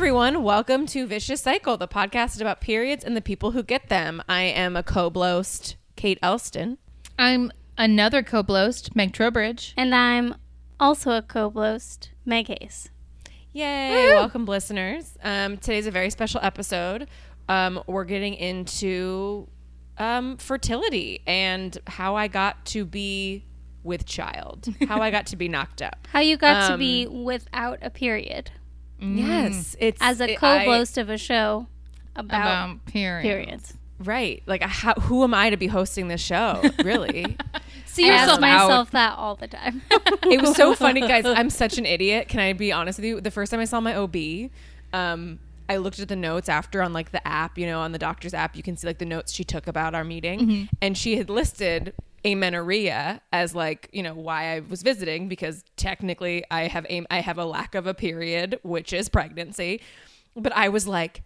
everyone. Welcome to Vicious Cycle, the podcast about periods and the people who get them. I am a co-blost, Kate Elston. I'm another co-blost, Meg Trowbridge. And I'm also a co-blost, Meg Hayes. Yay! Welcome, listeners. Um, today's a very special episode. Um, we're getting into um, fertility and how I got to be with child, how I got to be knocked up. How you got to Um, be without a period Yes, it's as a it- co-blost of a show about, About periods. periods. Right? Like, how, who am I to be hosting this show? Really? See I ask yourself myself out. that all the time. it was so funny, guys. I'm such an idiot. Can I be honest with you? The first time I saw my OB, um, I looked at the notes after on like the app, you know, on the doctor's app, you can see like the notes she took about our meeting, and she had listed amenorrhea as like you know why I was visiting because technically I have a I have a lack of a period, which is pregnancy, but I was like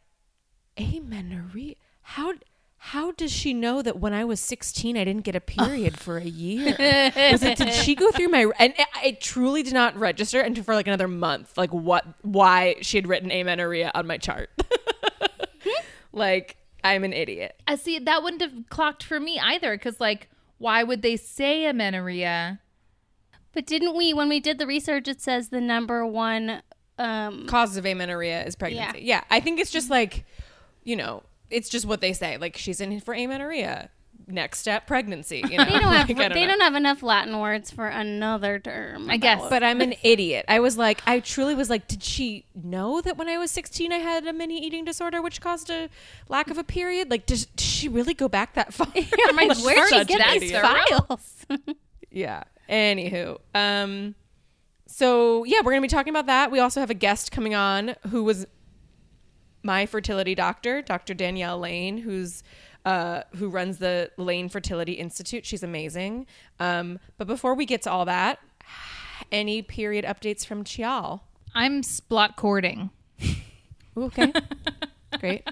amenorrhea. How how does she know that when I was 16 I didn't get a period for a year? Did she go through my and it truly did not register until for like another month like what why she had written amenorrhea on my chart. like I'm an idiot. I see that wouldn't have clocked for me either, because like, why would they say amenorrhea? but didn't we, when we did the research, it says the number one. Um, Causes of amenorrhea is pregnancy. Yeah. I think it's just like you know, it's just what they say. Like she's in for amenorrhea. Next step pregnancy, you know. they don't have Like, I they know. don't have enough Latin words for another term. I guess. but I'm an idiot. I was like, I truly was like, did she know that when I was 16 I had a mini eating disorder which caused a lack of a period? Like, does, does she really go back that far? Like, where'd she get these files. Yeah. Anywho, um, so yeah, we're gonna be talking about that. We also have a guest coming on who was my fertility doctor, Dr. Danielle Lane, who's uh, who runs the Lane Fertility Institute. She's amazing. Um, but before we get to all that, any period updates from Chial? I'm splot cording. Okay, great.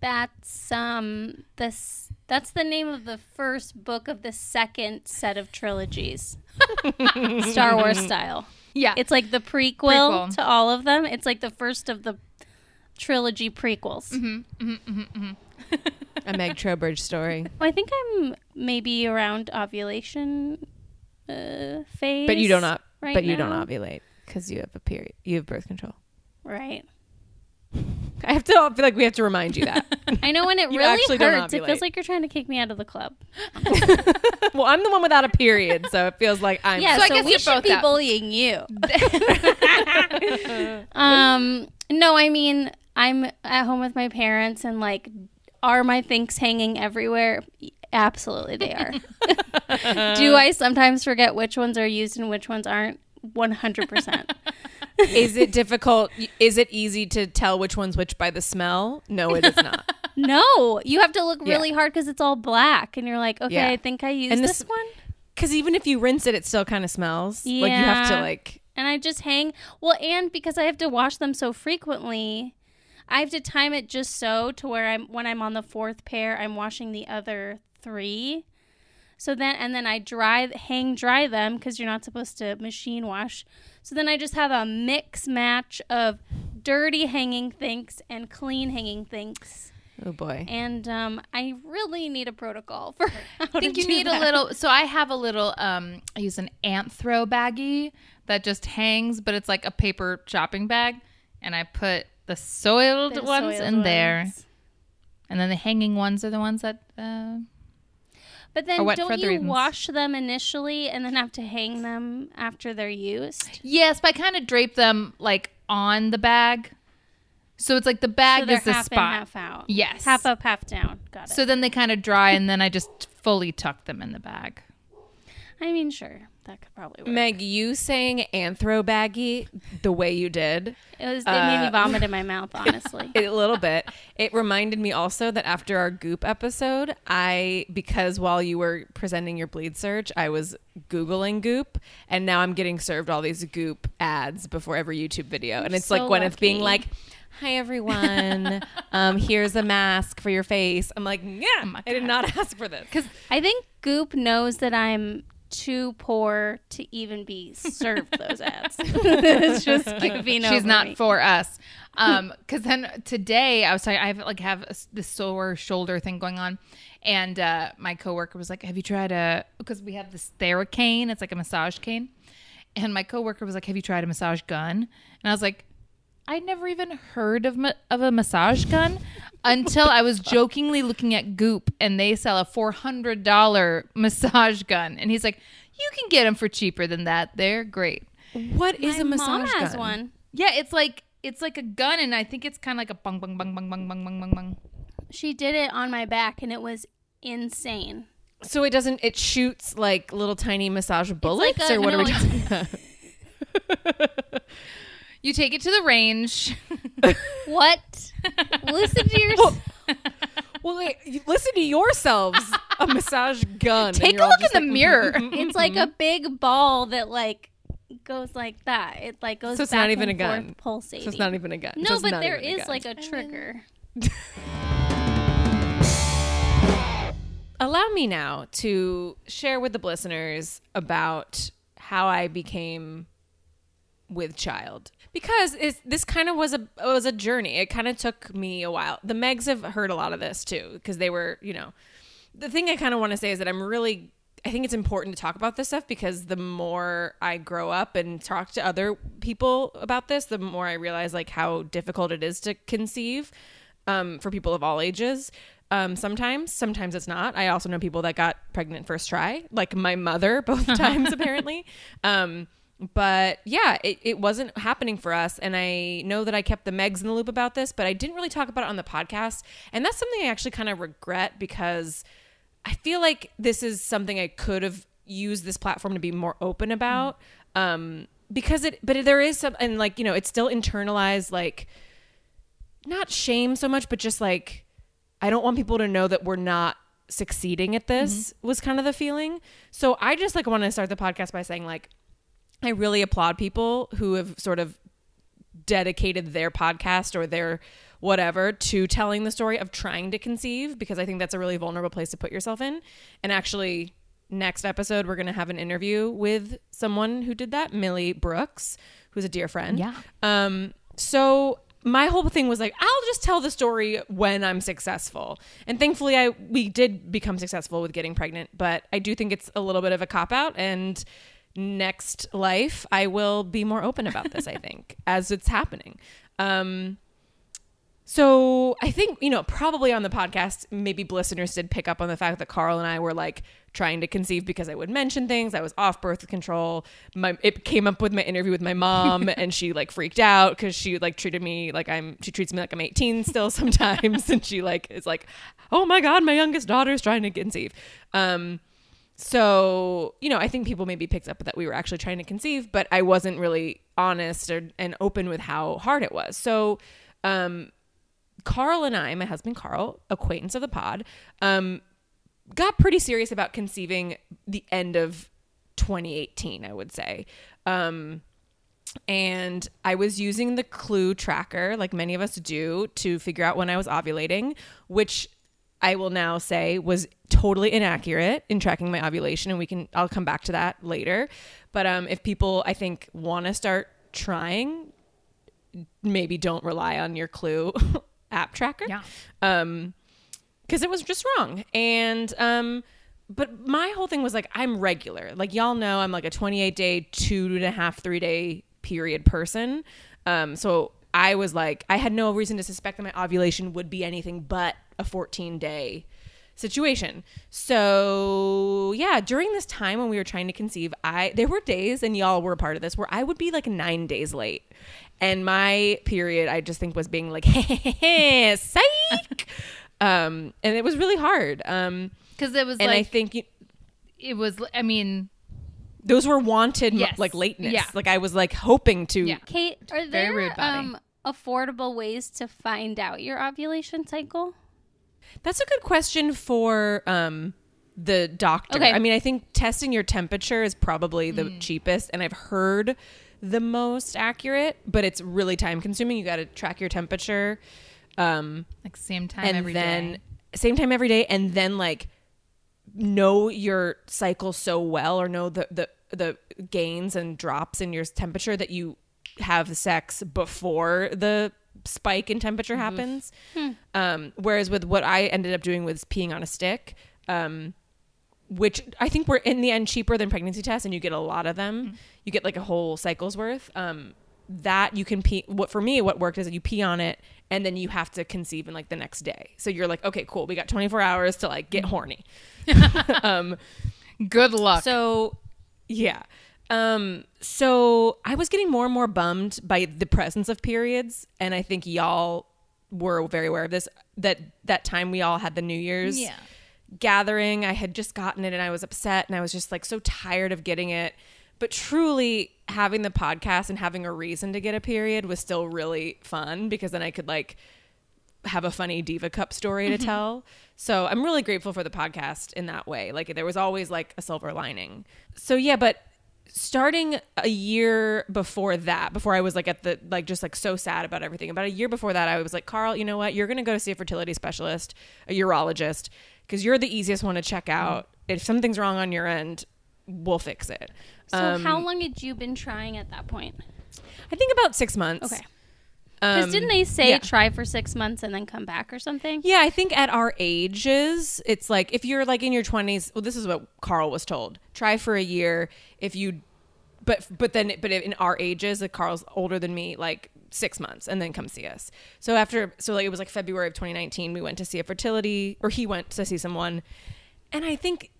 That's um this that's the name of the first book of the second set of trilogies. Star Wars style. Yeah, It's like the prequel, Prequel. to all of them. It's like the first of the trilogy prequels. A Meg Trowbridge story, Well, I think I'm maybe around ovulation uh, phase. but you don't op- right but you don't ovulate because you have a period. You have birth control. Right. I have to I feel like we have to remind you that. I know when it You really actually don't hurts, it ovulate. feels like you're trying to kick me out of the club. well, I'm the one without a period, so it feels like I'm. Yeah, So I guess we you're should both be out. bullying you. um, no, I mean I'm at home with my parents, and like, are my things hanging everywhere? Absolutely, they are. Do I sometimes forget which ones are used and which ones aren't? One hundred percent. Is it difficult? Is it easy to tell which one's which by the smell? No, it is not. No, you have to look Yeah. really hard because it's all black, and you're like, okay, Yeah. I think I used this this- one. Because even if you rinse it, it still kind of smells. Like you have to like. and I just hang. Well, and because I have to wash them so frequently, I have to time it just so to where I'm when I'm on the fourth pair, I'm washing the other three. So then, and then I dry, hang dry them because you're not supposed to machine wash. So then I just have a mix match of dirty hanging things and clean hanging things. Oh boy. And um, I really need a protocol for. How I think you need that. a little. So I have a little. Um, I use an anthro baggie that just hangs, but it's like a paper shopping bag, and I put the soiled The ones soiled in there, and then the hanging ones are the ones that. Uh, But then don't you reasons? wash them initially and then have to hang them after they're used? yes, but I kind of drape them like on the bag, so it's like the bag so is the half spot. in, half out. Yes. Half up, half down. Got it. So then they kind of dry, and then I just fully tuck them in the bag. I mean, sure, that could probably work. Meg, you saying anthro baggy the way you did, it was. It made me uh, vomit in my mouth. Honestly. a little bit. It reminded me also that after our goop episode, I because while you were presenting your bleed search, I was googling goop, and now I'm getting served all these goop ads before every YouTube video, and it's like so Gwyneth being like. Hi everyone. um, here's a mask for your face. I'm like, yeah, my I did not ask for this. Because I think Goop knows that I'm too poor to even be served those ads. it's just giving She's not me. for us. Um, because then today I was talking, I have like have a this sore shoulder thing going on, and uh, my coworker was like, "Have you tried a?" Because we have this Theracane, it's like a massage cane, and my coworker was like, "Have you tried a massage gun?" And I was like, "I never even heard of ma- of a massage gun." Until I was jokingly looking at Goop, and they sell a four hundred dollar massage gun, and he's like, "You can get them for cheaper than that. They're great." What is My a massage mom has gun? one. Yeah, it's like it's like a gun, and I think it's kind of like a bung bung bung bung bung bung bung bung bung. She did it on my back, and it was insane. So it doesn't. It shoots like little tiny massage bullets, like a- or what no, are we it's- talking about? You take it to the range. What? Listen to your. Well, wait. you- Listen to yourselves. A massage gun. Take a look just in the like, mm-hmm, mirror. Mm-hmm, it's mm-hmm. like a big ball that like goes like that. It like goes. So it's back not even a gun. pulsating. So it's not even a gun. No, it's but there is there even is gun. like a trigger. allow me now to share with the listeners about how I became with child because it's, this kind of was a was a journey. It kind of took me a while. The Megs have heard a lot of this too because they were, you know, the thing I kind of want to say is that I'm really I think it's important to talk about this stuff because the more I grow up and talk to other people about this, the more I realize like how difficult it is to conceive um, for people of all ages. Um, sometimes, sometimes it's not. I also know people that got pregnant first try, like my mother, both times apparently. Um, but yeah, it, it wasn't happening for us. And I know that I kept the Megs in the loop about this, but I didn't really talk about it on the podcast. And that's something I actually kind of regret because I feel like this is something I could have used this platform to be more open about. Um, because it, but there is some, and like, you know, it's still internalized, like, not shame so much, but just like, I don't want people to know that we're not succeeding at this was kind of the feeling. So I just like want to start the podcast by saying like, I really applaud people who have sort of dedicated their podcast or their whatever to telling the story of trying to conceive because I think that's a really vulnerable place to put yourself in. And actually, next episode, we're going to have an interview with someone who did that, Millie Brooks, who's a dear friend. Yeah. Um, so my whole thing was like, I'll just tell the story when I'm successful. And thankfully I we did become successful with getting pregnant, but I do think it's a little bit of a cop out and next life I will be more open about this, I think, as it's happening. Um so I think, you know, probably on the podcast, maybe listeners did pick up on the fact that Carl and I were like trying to conceive because I would mention things. I was off birth control. My it came up with my interview with my mom and she like freaked out because she like treated me like I'm she treats me like I'm 18 still sometimes. and she like is like, Oh my God, my youngest daughter's trying to conceive. Um so, you know, I think people maybe picked up that we were actually trying to conceive, but I wasn't really honest or, and open with how hard it was. So, um, Carl and I, my husband Carl, acquaintance of the pod, um, got pretty serious about conceiving the end of 2018, I would say. Um, and I was using the Clue tracker, like many of us do, to figure out when I was ovulating, which I will now say was totally inaccurate in tracking my ovulation, and we can I'll come back to that later. But um, if people I think want to start trying, maybe don't rely on your Clue app tracker. Yeah. Um, because it was just wrong. And um, but my whole thing was like I'm regular. Like y'all know, I'm like a 28 day, two and a half, three day period person. Um, so I was like, I had no reason to suspect that my ovulation would be anything but a 14 day situation. So yeah, during this time when we were trying to conceive, I there were days, and y'all were a part of this, where I would be like nine days late, and my period I just think was being like, psych, um, and it was really hard. Um, Because it was and I think you, it was. I mean, those were wanted mo- Yes. like lateness. Yeah. Like I was like hoping to. Yeah. Kate, are Very there rude, um, affordable ways to find out your ovulation cycle? That's a good question for um the doctor. Okay. I mean, I think testing your temperature is probably the Mm. cheapest and I've heard the most accurate, but it's really time consuming. You got to track your temperature um like same time and every day. then same time every day and then like know your cycle so well or know the the the gains and drops in your temperature that you have sex before the spike in temperature happens. Um, whereas with what I ended up doing was peeing on a stick, um, which I think were in the end cheaper than pregnancy tests, and you get a lot of them. You get like a whole cycle's worth. Um, that you can pee. What for me, what worked is that you pee on it, and then you have to conceive in like the next day. So you're like, okay, cool. We got 24 hours to like get horny. um, Good luck. so yeah. Um so I was getting more and more bummed by the presence of periods and I think y'all were very aware of this that that time we all had the New Year's Yeah. gathering I had just gotten it and I was upset and I was just like so tired of getting it but truly having the podcast and having a reason to get a period was still really fun because then I could like have a funny diva cup story to tell. So I'm really grateful for the podcast in that way. Like there was always like a silver lining. So yeah, but starting a year before that, before I was like at the like just like so sad about everything. About a year before that, I was like, Carl, you know what? You're gonna go to see a fertility specialist, a urologist, because you're the easiest one to check out. If something's wrong on your end, we'll fix it. So Um, how long had you been trying at that point? I think about six months. Okay. Because Um, didn't they say yeah. try for six months and then come back or something? Yeah, I think at our ages, it's like if you're like in your 20s, well this is what Carl was told. Try for a year if you but but then but in our ages, like Carl's older than me, like 6 months and then come see us. So after so like it was like February of 2019, we went to see a fertility or he went to see someone. And I think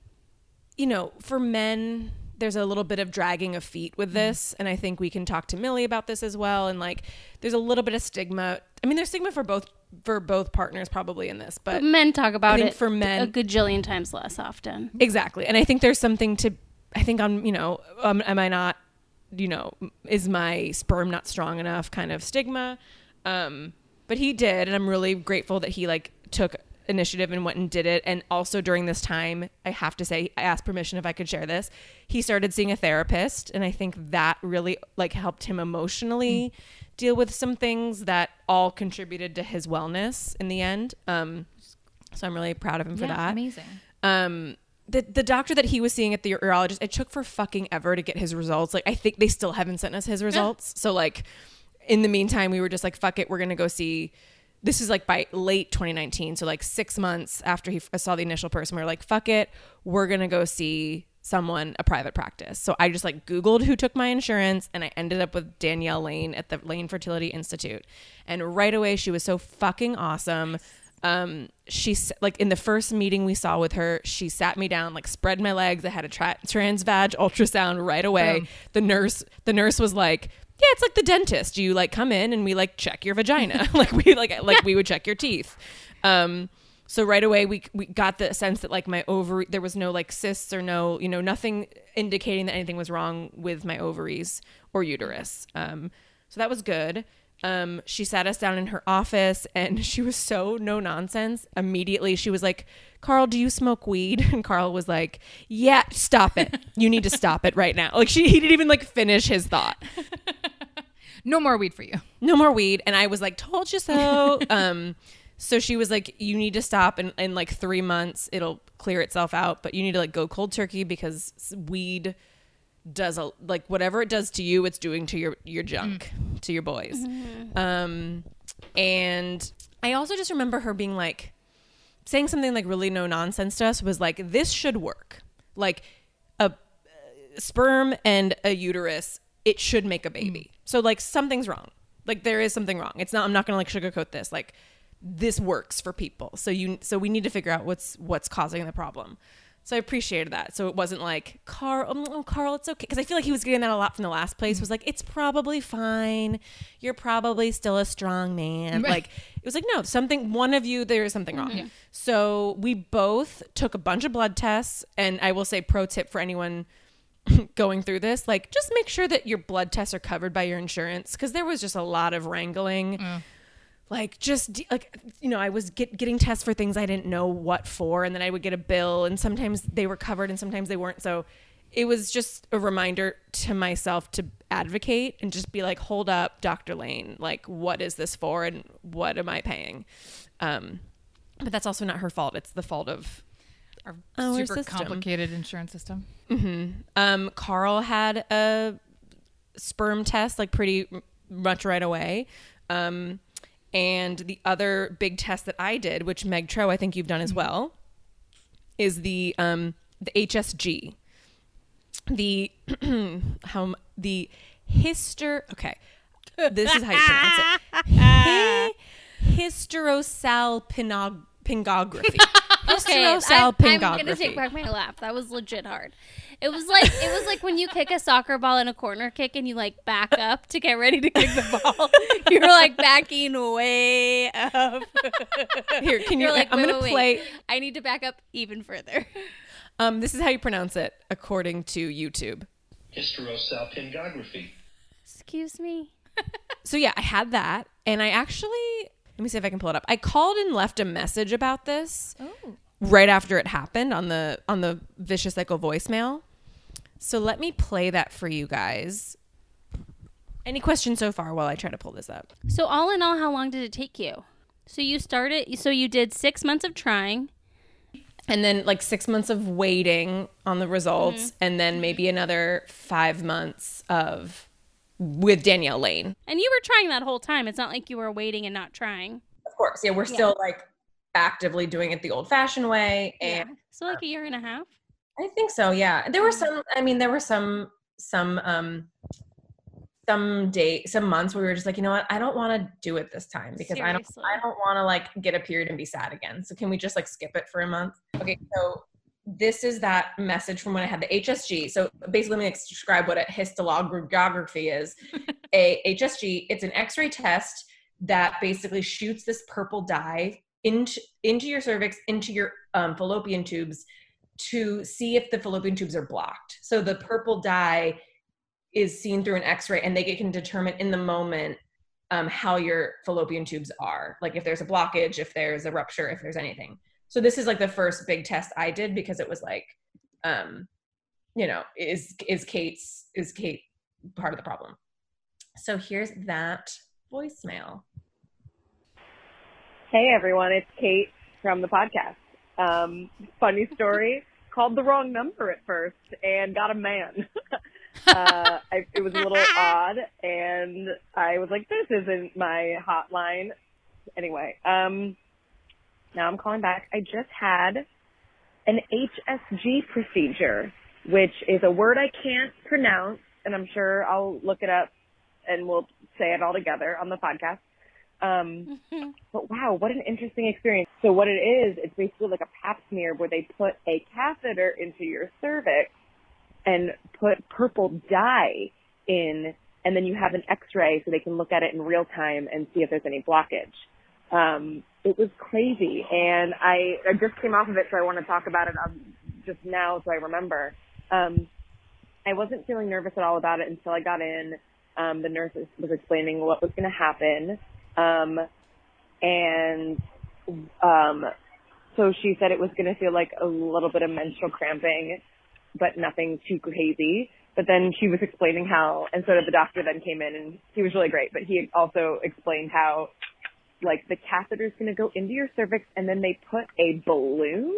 you know, for men, there's a little bit of dragging of feet with this, and I think we can talk to Millie about this as well. And like, there's a little bit of stigma. I mean, there's stigma for both for both partners probably in this, but Men talk about it for men- a gajillion times less often. exactly. And I think there's something to. I think on you know, um, am I not, you know, is my sperm not strong enough? Kind of stigma. Um, but he did, and I'm really grateful that he like took initiative and went and did it. And also during this time, I have to say, I asked permission if I could share this. He started seeing a therapist, and I think that really like helped him emotionally deal with some things that all contributed to his wellness in the end. Um, so I'm really proud of him for Yeah, that amazing. um the the doctor that he was seeing at the urologist it took for fucking ever to get his results like i think they still haven't sent us his results so like in the meantime we were just like fuck it we're gonna go see this is like by late 2019 so like six months after he f- saw the initial person we were like fuck it we're gonna go see someone a private practice. So i just like googled who took my insurance and i ended up with danielle lane at the lane fertility institute. And right away she was so fucking awesome. Um she's like in the first meeting we saw with her she sat me down like spread my legs. I had a tra- trans vag ultrasound right away. The nurse the nurse was like yeah it's like the dentist. You like come in and we like check your vagina. Like we like like we would check your teeth. Um so right away we we got the sense that like my ovary there was no like cysts or no you know nothing indicating that anything was wrong with my ovaries or uterus. Um so that was good um, she sat us down in her office and she was so no nonsense. Immediately, she was like, Carl, do you smoke weed? And Carl was like, Yeah, stop it. You need to stop it right now. Like, she, he didn't even like finish his thought. No more weed for you. No more weed. And I was like, Told you so. um, so she was like, You need to stop. And in like three months, it'll clear itself out, but you need to like go cold turkey because weed does a like whatever it does to you it's doing to your your junk to your boys. Um and i also just remember her being like saying something like really no nonsense to us was like this should work. Like a uh, sperm and a uterus it should make a baby. So like something's wrong. Like there is something wrong. It's not i'm not gonna like sugarcoat this. Like this works for people. So you so we need to figure out what's what's causing the problem so I appreciated that. So it wasn't like Carl, oh, Carl, it's okay, because I feel like he was getting that a lot from the last place. Was like, it's probably fine. You're probably still a strong man. Right. Like it was like, no, something. One of you, there is something wrong. So we both took a bunch of blood tests, and I will say, pro tip for anyone going through this, like just make sure that your blood tests are covered by your insurance, because there was just a lot of wrangling mm. Like just like you know i was get, getting tests for things i didn't know what for and then i would get a bill and sometimes they were covered and sometimes they weren't so it was just a reminder to myself to advocate and just be like hold up dr lane like what is this for and what am i paying um but that's also not her fault it's the fault of our Our super system. complicated insurance system. Um, Carl had a sperm test like pretty much right away. Um, and the other big test that I did, which Meg Tro, I think you've done as well, is the um, the HSG, the how the hister. Okay, this is how you pronounce it. Hi- Hysterosalpingography. Okay, I'm, I'm gonna take back my laugh. That was legit hard. It was like it was like when you kick a soccer ball in a corner kick and you like back up to get ready to kick the ball. You're like backing way up. Here, can you? You're like, I'm wait, gonna wait, play. wait. I need to back up even further. Um, this is how you pronounce it according to YouTube. Hysterosalpingography. Excuse me. So yeah, I had that, and I actually let me see if I can pull it up. I called and left a message about this oh. right after it happened on the on the vicious cycle voicemail. So let me play that for you guys. Any questions so far while I try to pull this up? So all in all, how long did it take you? So you started. So you did six months of trying. And then like six months of waiting on the results, mm-hmm. and then maybe another five months of with Danielle Lane. And you were trying that whole time. It's not like you were waiting and not trying. Of course, yeah, we're still like actively doing it the old-fashioned way, and Yeah. So like a year and a half. I think so. Yeah, there were some. I mean, there were some some um some day some months where we were just like, you know what, I don't want to do it this time because I don't I don't want to like get a period and be sad again. So can we just like skip it for a month? Okay, so this is that message from when I had the HSG. So basically, let me describe what a histologography is. a HSG, it's an X-ray test that basically shoots this purple dye into into your cervix, into your um, fallopian tubes to see if the fallopian tubes are blocked. So the purple dye is seen through an X-ray, and they can determine in the moment um, how your fallopian tubes are, like if there's a blockage, if there's a rupture, if there's anything. So this is like the first big test I did because it was like, um, you know, is is Kate's is Kate part of the problem? So here's that voicemail. Hey everyone, it's Kate from the podcast. Um, funny story, called the wrong number at first and got a man. uh, I, it was a little odd and I was like, this isn't my hotline. Anyway, um, now I'm calling back. I just had an HSG procedure, which is a word I can't pronounce and I'm sure I'll look it up and we'll say it all together on the podcast. Um, but wow, what an interesting experience. So what it is, it's basically like a pap smear where they put a catheter into your cervix and put purple dye in, and then you have an x-ray so they can look at it in real time and see if there's any blockage. Um, it was crazy and I, I just came off of it so I want to talk about it um, just now so I remember. Um, I wasn't feeling nervous at all about it until I got in. Um, the nurse was explaining what was going to happen. Um, and, um, so she said it was going to feel like a little bit of menstrual cramping, but nothing too crazy. But then she was explaining how, and so the doctor then came in and he was really great, but he also explained how, like, the catheter is going to go into your cervix and then they put a balloon?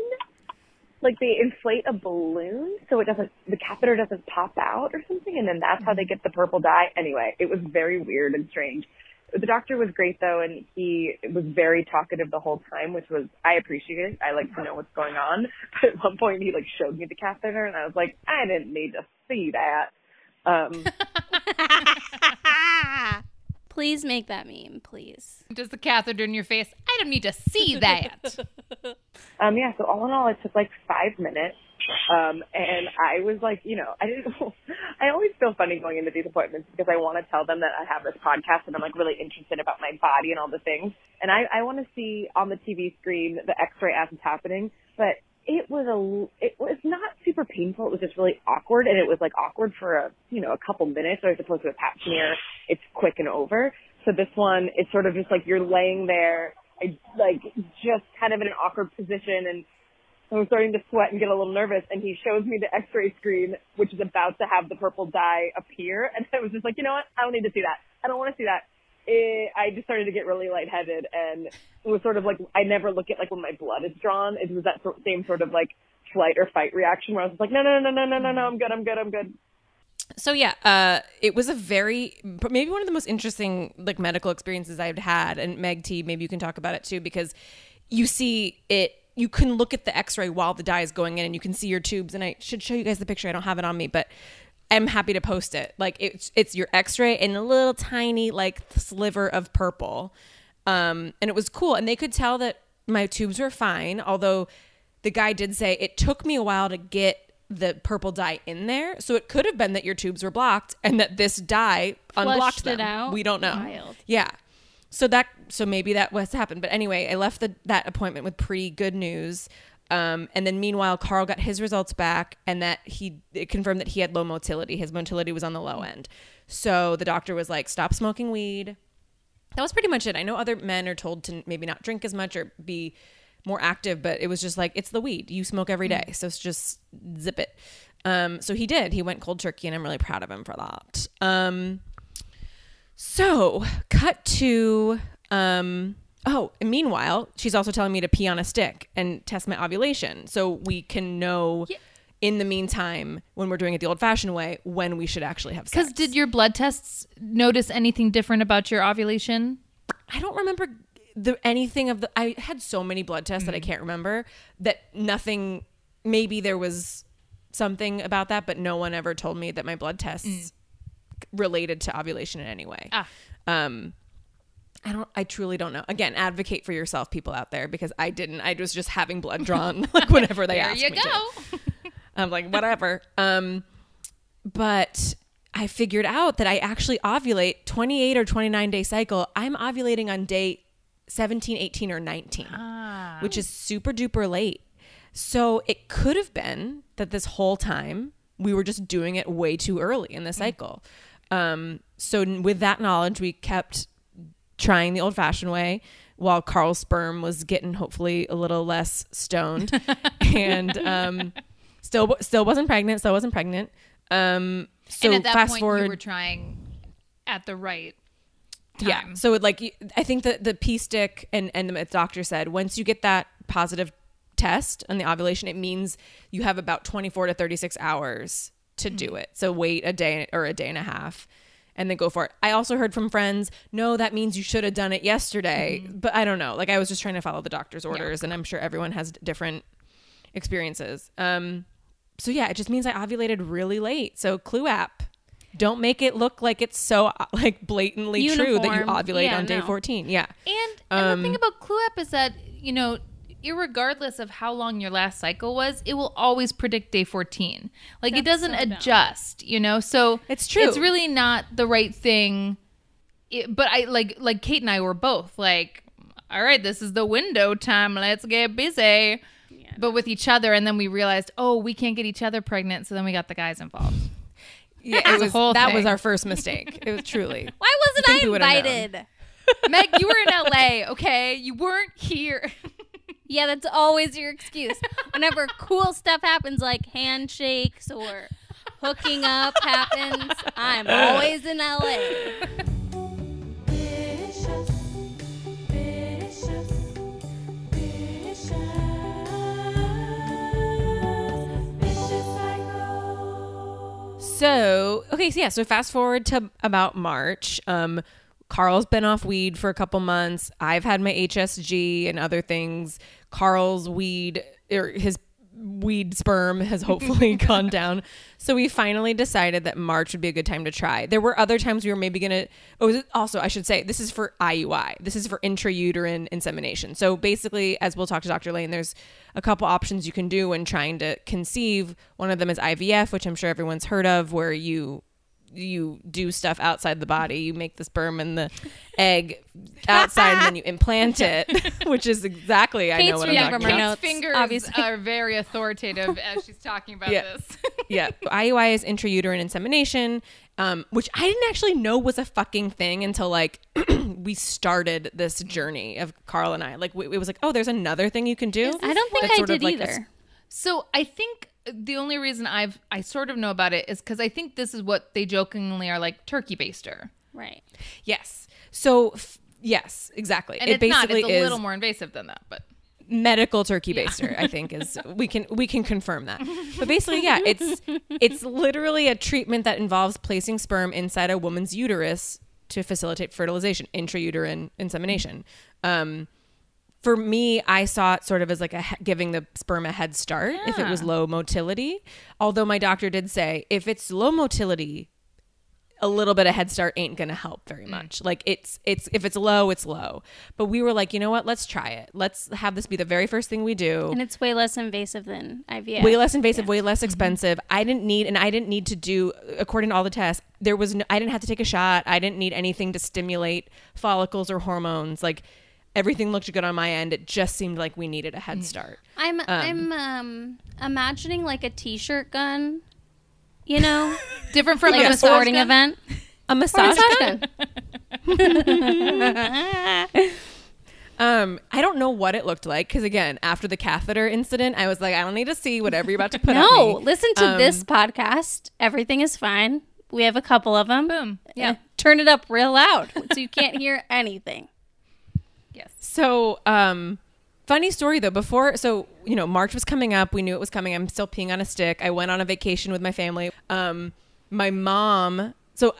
Like they inflate a balloon so it doesn't the catheter doesn't pop out or something and then that's how they get the purple dye? Anyway it was very weird and strange. The doctor was great though and he was very talkative the whole time which was i appreciated i like to know what's going on. But at one point he like showed me the catheter and i was like i didn't need to see that. Um Please make that meme, please. Does the catheter in your face. I don't need to see that. Um, yeah, so all in all, it took like five minutes. Um, and I was like, you know, I didn't, I always feel funny going into these appointments because I want to tell them that I have this podcast and I'm like really interested about my body and all the things. And I, I want to see on the TV screen the x-ray as it's happening, but it was a, it was not super painful. It was just really awkward and it was like awkward for a, you know, a couple minutes as opposed to a pap smear. It's quick and over. So this one, it's sort of just like you're laying there, like just kind of in an awkward position and I'm starting to sweat and get a little nervous and he shows me the x-ray screen which is about to have the purple dye appear and I was just like, you know what? I don't need to see that. I don't want to see that. It, I just started to get really lightheaded and it was sort of like, I never look at like when my blood is drawn. It was that same sort of like flight or fight reaction where I was like, no, no, no, no, no, no, no, I'm good, I'm good, I'm good. So yeah, uh, it was a very maybe one of the most interesting like medical experiences I've had. And Meg T, maybe you can talk about it too because you see it. You can look at the X-ray while the dye is going in, and you can see your tubes. And I should show you guys the picture. I don't have it on me, but I'm happy to post it. Like it's it's your X-ray and a little tiny like sliver of purple, um, and it was cool. And they could tell that my tubes were fine, although the guy did say it took me a while to get the purple dye in there. So it could have been that your tubes were blocked and that this dye unblocked Flushed it them. out? We don't know. Wild. Yeah. So that so maybe that was happened. But anyway, I left the, that appointment with pretty good news. Um, and then meanwhile, Carl got his results back, and that he confirmed that he had low motility. His motility was on the low end. So the doctor was like, "Stop smoking weed." That was pretty much it. I know other men are told to maybe not drink as much or be more active, but it was just like it's the weed. You smoke every day, so it's just zip it. Um, so he did. He went cold turkey, and I'm really proud of him for that. Um, so cut to um, oh, meanwhile, she's also telling me to pee on a stick and test my ovulation, so we can know. In the meantime, when we're doing it the old-fashioned way, when we should actually have sex. Because did your blood tests notice anything different about your ovulation? I don't remember the anything of the. I had so many blood tests that I can't remember that nothing. Maybe there was something about that, but no one ever told me that my blood tests related to ovulation in any way. Ah. Um, I don't. I truly don't know. Again, advocate for yourself, people out there, because I didn't. I was just having blood drawn like whenever they There asked you me to. go. I'm like, whatever. Um, but I figured out that I actually ovulate 28 or 29 day cycle. I'm ovulating on day 17, 18, or 19, which is super duper late. So it could have been that this whole time we were just doing it way too early in the cycle. Um, so with that knowledge, we kept trying the old fashioned way while Carl's sperm was getting hopefully a little less stoned and um, still still wasn't pregnant, still wasn't pregnant. Um, so and at that fast point, forward, you were trying at the right time. yeah. So it, like I think that the P stick and and the doctor said once you get that positive test on the ovulation, it means you have about 24 to 36 hours to do Hmm. it. So wait a day or a day and a half. And then go for it. I also heard from friends, no, that means you should have done it yesterday. Mm-hmm. But I don't know. Like I was just trying to follow the doctor's orders, and I'm sure everyone has different experiences. Um, so yeah, it just means I ovulated really late. So Clue app, don't make it look like it's so like blatantly true that you ovulate Yeah, on day no. 14. Yeah. And, and Um, the thing about Clue App is that, you know, irregardless of how long your last cycle was, it will always predict day 14. Like it doesn't so adjust, you know? So It's true. It's really not the right thing. It, but I like like Kate and I were both like, all right, this is the window time. Let's get busy. But with each other, and then we realized, oh, we can't get each other pregnant. So then we got the guys involved. Yeah, it was, whole that was our first mistake. It was truly. Why wasn't we I invited? Meg, you were in LA, okay? You weren't here. Yeah, that's always your excuse. Whenever cool stuff happens, like handshakes or hooking up happens, I'm always in LA. So okay, so yeah, so fast forward to about March. Um, Carl's been off weed for a couple months. I've had my HSG and other things. Carl's weed or his weed sperm has hopefully gone down. So we finally decided that March would be a good time to try. There were other times we were maybe gonna. Oh, this- also I should say this is for IUI. This is for intrauterine insemination. So basically, as we'll talk to Dr. Lane, there's a couple options you can do when trying to conceive. One of them is IVF, which I'm sure everyone's heard of, where you you do stuff outside the body. You make the sperm and the egg outside, and then you implant it, which is exactly I know what reading I'm from talking her about. notes. fingers obviously. are very authoritative as she's talking about Yeah. this. yeah. IUI is intrauterine insemination, um, which I didn't actually know was a fucking thing until like we started this journey of Carl and I. Like we- it was like, oh, there's another thing you can do. I don't think I did like a- either. So I think the only reason I've I sort of know about it is because I think this is what they jokingly are like turkey baster, Right. yes. So f- yes, exactly. and it it's not. basically It's a little more invasive than that, but medical turkey baster i think is we can we can confirm that but basically yeah it's it's literally a treatment that involves placing sperm inside a woman's uterus to facilitate fertilization intrauterine insemination um for me i saw it sort of as like a giving the sperm a head start if it was low motility although my doctor did say if it's low motility a little bit of head start ain't gonna help very mm. much. Like it's it's if it's low, it's low. But we were like, you know what? Let's try it. Let's have this be the very first thing we do. And it's way less invasive than IVF. Way less invasive, way less mm-hmm. expensive. I didn't need, and I didn't need to do, according to all the tests, there was, no, I didn't have to take a shot. I didn't need anything to stimulate follicles or hormones. Like everything looked good on my end. It just seemed like we needed a head start. I'm I'm um imagining like a t-shirt gun, you know, Different from like a a sporting gun? event. A massage Massage gun? gun. Um, I don't know what it looked like because again, after the catheter incident, I was like, I don't need to see whatever you're about to put on No, me. listen to Um, this podcast. Everything is fine. We have a couple of them. Boom. Yeah. Turn it up real loud so you can't hear anything. Yes. So, um, funny story though. Before, so you know, March was coming up. We knew it was coming. I'm still peeing on a stick. I went on a vacation with my family. Um, my mom. So,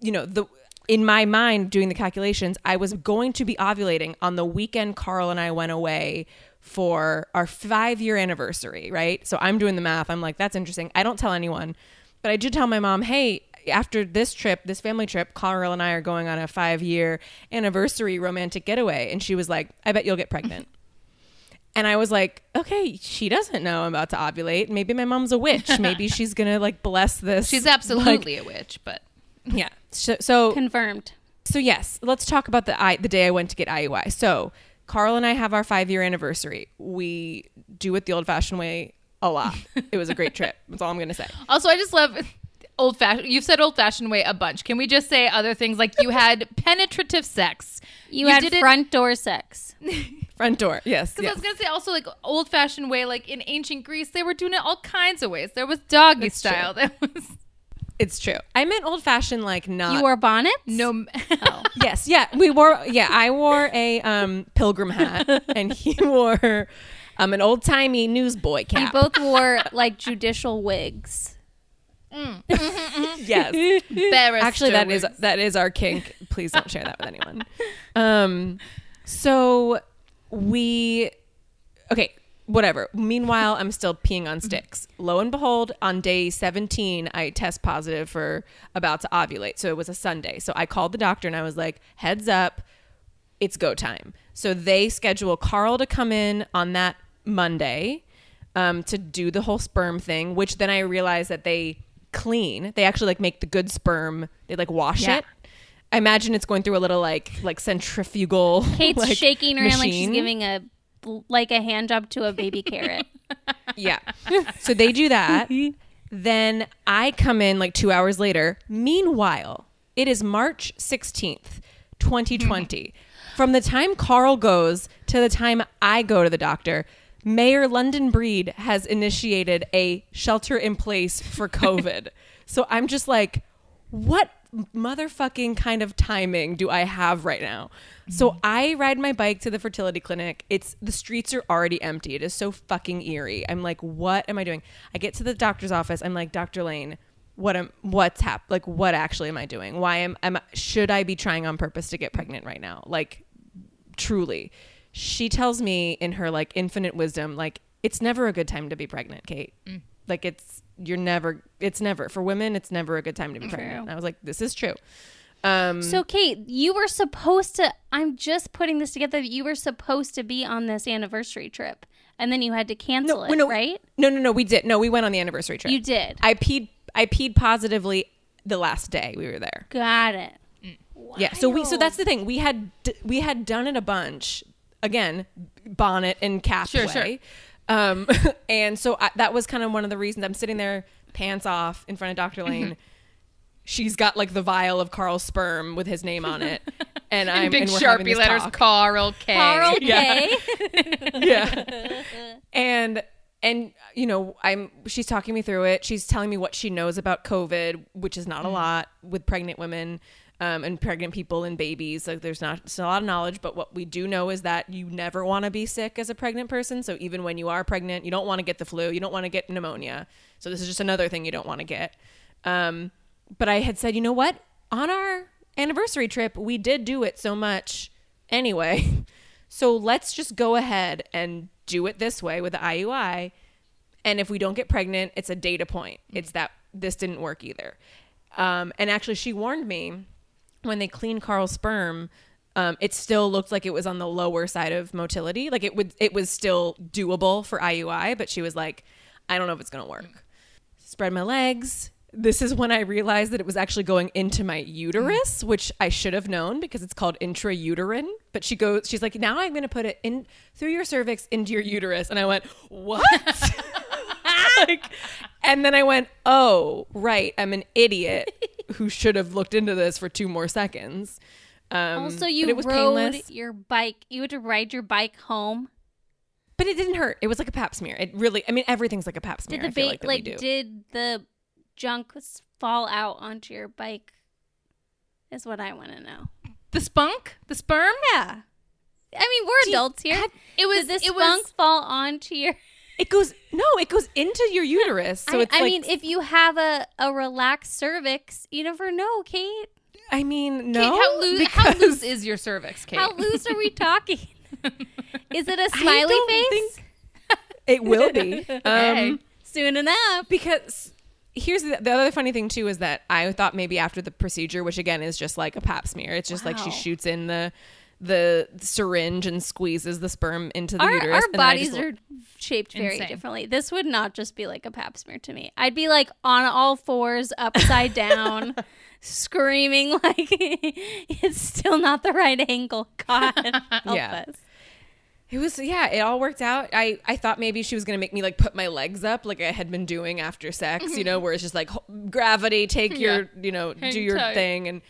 you know, the in my mind doing the calculations, I was going to be ovulating on the weekend. Carl and I went away for our five year anniversary. Right. So I'm doing the math. I'm like, that's interesting. I don't tell anyone, but I did tell my mom, hey. After this trip, this family trip, Carl and I are going on a five year anniversary romantic getaway. And she was like, I bet you'll get pregnant. And I was like, okay, she doesn't know I'm about to ovulate. Maybe my mom's a witch. Maybe she's gonna like bless this. She's absolutely a witch, but yeah. So, so Confirmed. so yes, let's talk about the I, the day I went to get IUI. So Carl and I have our five year anniversary. We do it the old fashioned way a lot. It was a great trip. That's all I'm gonna say. also I just love old fashioned. You've said old fashioned way a bunch. Can we just say other things like you had penetrative sex? You, had did it- front door sex. Front door. Yes. Because yes. I was gonna say also like old fashioned way, like in ancient Greece, they were doing it all kinds of ways. There was doggy That's true. style. There was It's true. I meant old fashioned, like not. You wore bonnets? no. Oh. Yes, yeah, we wore. Yeah, I wore a um, pilgrim hat, and he wore um, an old timey newsboy You cap. both wore like judicial wigs. yes, Barrister actually, that is wigs. that is our kink. Please don't share that with anyone. Um, so we, okay, whatever. Meanwhile, I'm still peeing on sticks. Lo and behold, on day 17, I test positive for about to ovulate. So it was a Sunday. So I called the doctor and I was like, heads up, it's go time. So they schedule Carl to come in on that Monday um, to do the whole sperm thing, which then I realized that they clean. They actually like make the good sperm. They like wash Yeah. it. I imagine it's going through a little like like centrifugal. Kate's like, shaking her hand like she's machine. giving a like a hand job to a baby carrot. Yeah. So they do that. then I come in like two hours later. Meanwhile, it is March 16th, 2020. From the time Carl goes to the time I go to the doctor, Mayor London Breed has initiated a shelter in place for COVID. so I'm just like, what motherfucking kind of timing do I have right now? So mm-hmm. I ride my bike to the fertility clinic. It's the streets are already empty. It is so fucking eerie. I'm like, what am I doing? I get to the doctor's office. I'm like, Dr. Lane, what am what's hap like what actually am I doing? Why am am should I be trying on purpose to get pregnant right now? Like truly. She tells me in her like infinite wisdom, like it's never a good time to be pregnant, Kate. Like it's you're never it's never for women it's never a good time to be pregnant. And I was like, this is true. Um So, Kate, you were supposed to. I'm just putting this together. You were supposed to be on this anniversary trip, and then you had to cancel it, no, right? No, no, no, we did. No, we went on the anniversary trip. You did. I peed I peed positively the last day we were there. Got it. Yeah. So we so that's the thing. We had d- we had done it a bunch. Again, bonnet and cap Sure, way. Um, and so I, that was kind of one of the reasons I'm sitting there, pants off, in front of Dr. Lane. She's got like the vial of Carl's sperm with his name on it, and I'm big and sharpie letters. talk. Carl K. Carl Yeah. K. yeah and and you know i'm she's talking me through it she's telling me what she knows about covid which is not a lot with pregnant women um, and pregnant people and babies. Like there's not a lot of knowledge, but what we do know is that you never want to be sick as a pregnant person. So even when you are pregnant, you don't want to get the flu, you don't want to get pneumonia. So this is just another thing you don't want to get. Um, but I had said, you know what? On our anniversary trip, we did do it so much anyway. So let's just go ahead and do it this way with the IUI. And if we don't get pregnant, it's a data point. It's that this didn't work either. Um, and actually, she warned me when they cleaned Carl's sperm. Um, it still looked like it was on the lower side of motility. Like it would, it was still doable for IUI, but she was like, "I don't know if it's gonna work." Spread my legs. This is when I realized that it was actually going into my uterus, which I should have known because it's called intrauterine. But she goes, she's like, "Now I'm gonna put it in through your cervix into your uterus," and I went, "What?" like, and then I went, "Oh, right, I'm an idiot who should have looked into this for two more seconds." Um, Also, you it was rode painless, your bike. You had to ride your bike home. but it didn't hurt. It was like a Pap smear. It really, I mean, everything's like a Pap smear. Did the I feel like, like, we do. did the junk fall out onto your bike? Is what I want to know. The spunk, the sperm. Yeah, I mean we're adults here. It was. did the it spunk was. fall onto your? It goes no, it goes into your uterus. So I, it's I like, mean, if you have a a relaxed cervix, you never know, Kate. I mean, Kate, no. how, loose, how loose is your cervix, Kate? How loose are we talking? Is it a smiley face? think it will be. Um, Hey. Soon enough. because here's the, the other funny thing too is that I thought maybe after the procedure, which again is just like a pap smear, it's just like she shoots in the the syringe and squeezes the sperm into the Our, uterus. our and bodies are shaped very Insane. differently. This would not just be like a pap smear to me. I'd be like on all fours, upside down, screaming like it's still not the right angle. God help Yeah. us. It was yeah, it all worked out. I I thought maybe she was gonna make me like put my legs up like I had been doing after sex, you know, mm-hmm. where it's just like gravity, take your you know Hang do your tight. thing, and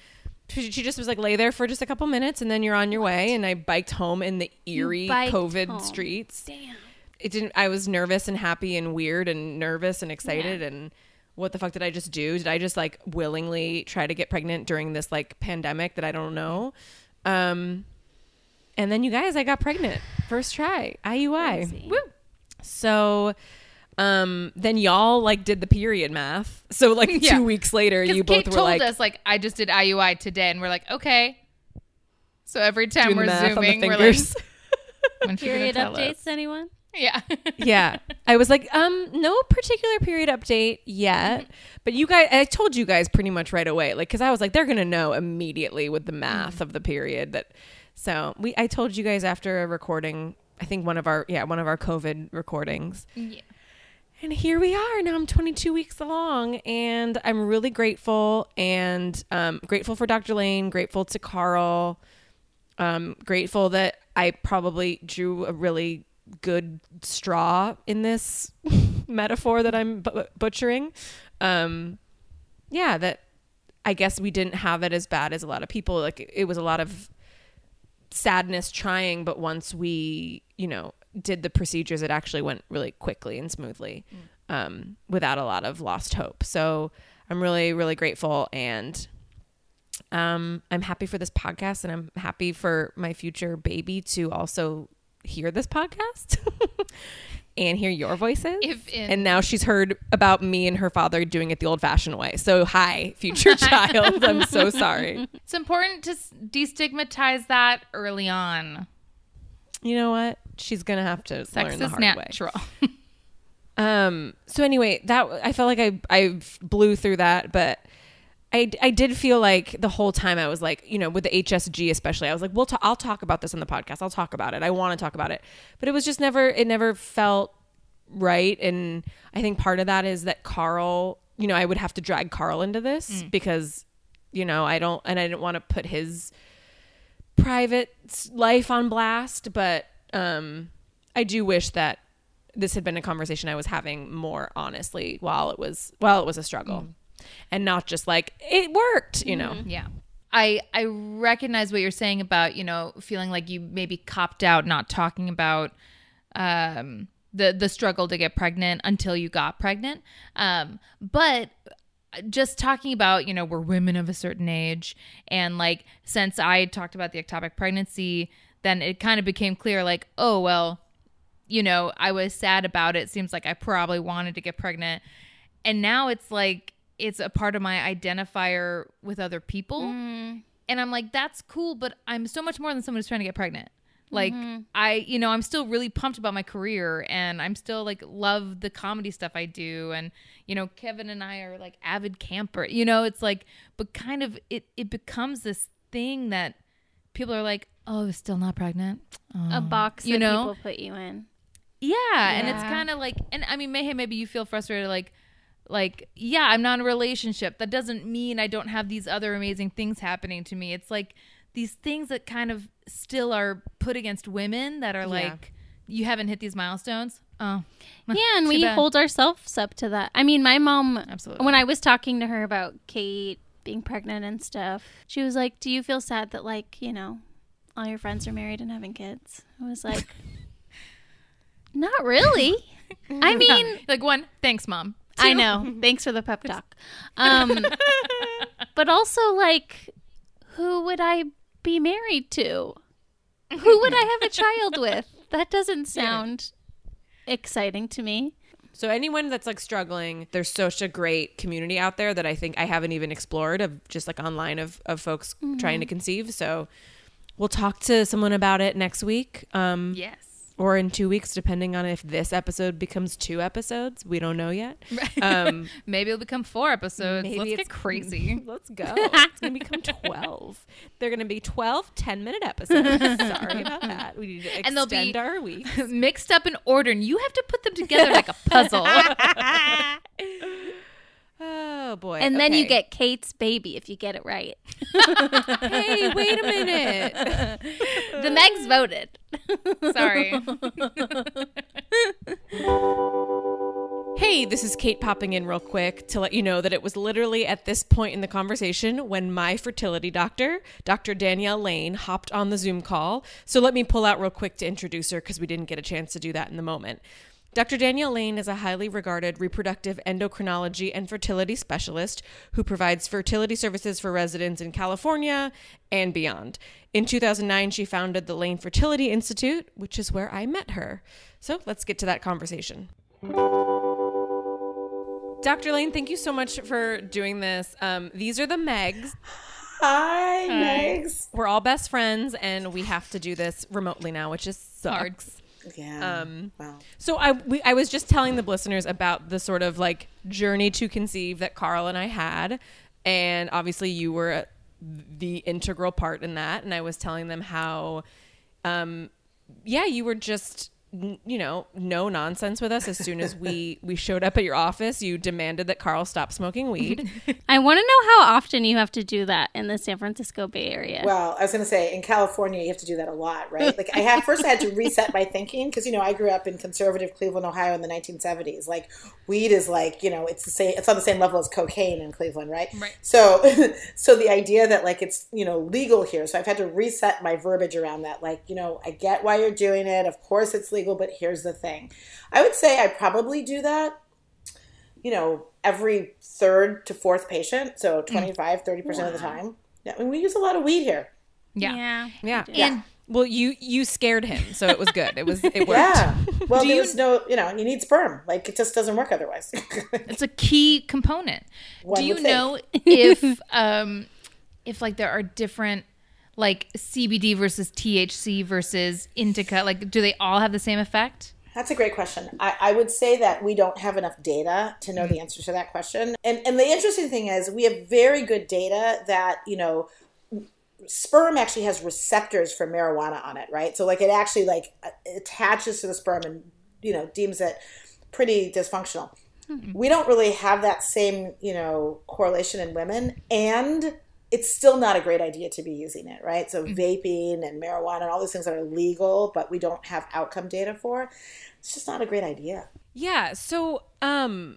she, just was like lay there for just a couple minutes, and then you're on your way. And I biked home in the eerie COVID home. streets. Damn. It didn't. I was nervous and happy and weird and nervous and excited and. What the fuck did I just do? Did I just like willingly try to get pregnant during this like pandemic that I don't know? Um, and then you guys, I got pregnant first try IUI. Woo. So, um, then y'all like did the period math. So like Yeah. two weeks later, you Kate both were told like us like I just did IUI today, and we're like, okay. So every time we're zooming, we're like, when she gonna Period updates, us? anyone? Yeah. yeah, I was like, um, no particular period update yet. But you guys, I told you guys pretty much right away, like, because I was like, they're gonna know immediately with the math of the period that. So we, I told you guys after a recording. I think one of our yeah one of our COVID recordings. Yeah. And here we are. Now I'm 22 weeks along, and I'm really grateful and um, grateful for Dr. Lane, grateful to Carl, um, grateful that I probably drew a really good straw in this metaphor that I'm bu- butchering. Um, yeah, that I guess we didn't have it as bad as a lot of people. Like it- it was a lot of sadness trying, but once we, you know, did the procedures, it actually went really quickly and smoothly, um, without a lot of lost hope. So I'm really, really grateful and um, I'm happy for this podcast and I'm happy for my future baby to also hear this podcast and hear your voices. If in- and now she's heard about me and her father doing it the old fashioned way. So hi, future child. I'm so sorry. It's important to destigmatize that early on. You know what? She's gonna have to Sex learn the hard way. natural. Um. So anyway, that I felt like I I blew through that, but I I did feel like the whole time I was like, you know, with the HSG especially, I was like, we'll ta- I'll talk about this on the podcast. I'll talk about it. I want to talk about it, but it was just never. It never felt right, and I think part of that is that Carl. You know, I would have to drag Carl into this because, you know, I don't, and I didn't want to put his private life on blast, but um, I do wish that this had been a conversation I was having more honestly while it was while it was a struggle, and not just like it worked, you know. Yeah. I I recognize what you're saying about, you know, feeling like you maybe copped out not talking about um the the struggle to get pregnant until you got pregnant. Um but just talking about, you know, we're women of a certain age. And like, since I talked about the ectopic pregnancy, then it kind of became clear like, oh, well, you know, I was sad about it. Seems like I probably wanted to get pregnant. And now it's like, it's a part of my identifier with other people. Mm. And I'm like, that's cool, but I'm so much more than someone who's trying to get pregnant. Like mm-hmm. I, you know, I'm still really pumped about my career and I'm still like love the comedy stuff I do and you know, Kevin and I are like avid camper. You know, it's like but kind of it it becomes this thing that people are like, "Oh, still not pregnant." A Oh. box you that know? people put you in. Yeah, and it's kind of like, and I mean, maybe maybe you feel frustrated, like, like yeah, I'm not in a relationship. That doesn't mean I don't have these other amazing things happening to me. It's like these things that kind of still are put against women that are like, you haven't hit these milestones. Oh, Yeah, and Too we bad. hold ourselves up to that. I mean, my mom, Absolutely. when I was talking to her about Kate being pregnant and stuff, she was like, Do you feel sad that, like, you know, all your friends are married and having kids? I was like, Not really. I mean, like one, thanks, mom. I know. Thanks for the pep talk. Um, but also, like, who would I be married to? Who would I have a child with? That doesn't sound exciting to me. So anyone that's like struggling, there's such a great community out there that I think I haven't even explored of just like online of, of folks trying to conceive. So we'll talk to someone about it next week. Um, Yes. Or in two weeks, depending on if this episode becomes two episodes. We don't know yet. Um, Maybe it'll become four episodes. maybe Let's it's get crazy. Let's go. It's going to become 12. They're going to be 12 10 minute episodes. Sorry about that. We need to extend And they'll be- our week. Mixed up in order, and you have to put them together like a puzzle. Oh, boy. And then you get Kate's baby if you get it right. Hey, wait a minute. the Megs voted. Sorry. Hey, this is Kate popping in real quick to let you know that it was literally at this point in the conversation when my fertility doctor, Dr. Danielle Lane, hopped on the Zoom call. So let me pull out real quick to introduce her because we didn't get a chance to do that in the moment. Dr. Danielle Lane is a highly regarded reproductive endocrinology and fertility specialist who provides fertility services for residents in California and beyond. In 2009, she founded the Lane Fertility Institute, which is where I met her. So let's get to that conversation. Dr. Lane, thank you so much for doing this. Um, these are the Megs. Hi, Megs. We're all best friends, and we have to do this remotely now, which is Hard. Yeah. Um, wow. So I we, I was just telling the listeners about the sort of like journey to conceive that Carl and I had, and obviously you were the integral part in that. And I was telling them how, um, yeah, you were just you know no nonsense with us as soon as we we showed up at your office. You demanded that Carl stop smoking weed. I want to know how often you have to do that in the San Francisco Bay Area. Well, I was going to say in California you have to do that a lot, right? Like I had first I had to reset my thinking because you know I grew up in conservative Cleveland, Ohio in the 1970s. Like weed is like you know it's the same it's on the same level as cocaine in Cleveland, right? Right. So so the idea that like it's you know legal here, so I've had to reset my verbiage around that. Like you know I get why you're doing it. Of course it's legal, but here's the thing. I would say I probably do that you know, every third to fourth patient, so 25, 30% of the time. Yeah, I mean, we use a lot of weed here. Yeah. yeah. yeah. Yeah. Well, you you scared him, so it was good. It was it worked. Yeah. Well, Do there you- was no, you know, you need sperm. Like, it just doesn't work otherwise. It's a key component. One Do you know if um if like there are different like CBD versus THC versus indica like do they all have the same effect? That's a great question. I, I would say that we don't have enough data to know the mm-hmm. answer to that question. And and the interesting thing is we have very good data that, you know, sperm actually has receptors for marijuana on it, right? So like it actually like attaches to the sperm and, you know, deems it pretty dysfunctional. Hmm. We don't really have that same, you know, correlation in women and it's still not a great idea to be using it, right? So vaping and marijuana and all these things that are legal, but we don't have outcome data for. It's just not a great idea. Yeah. So, um,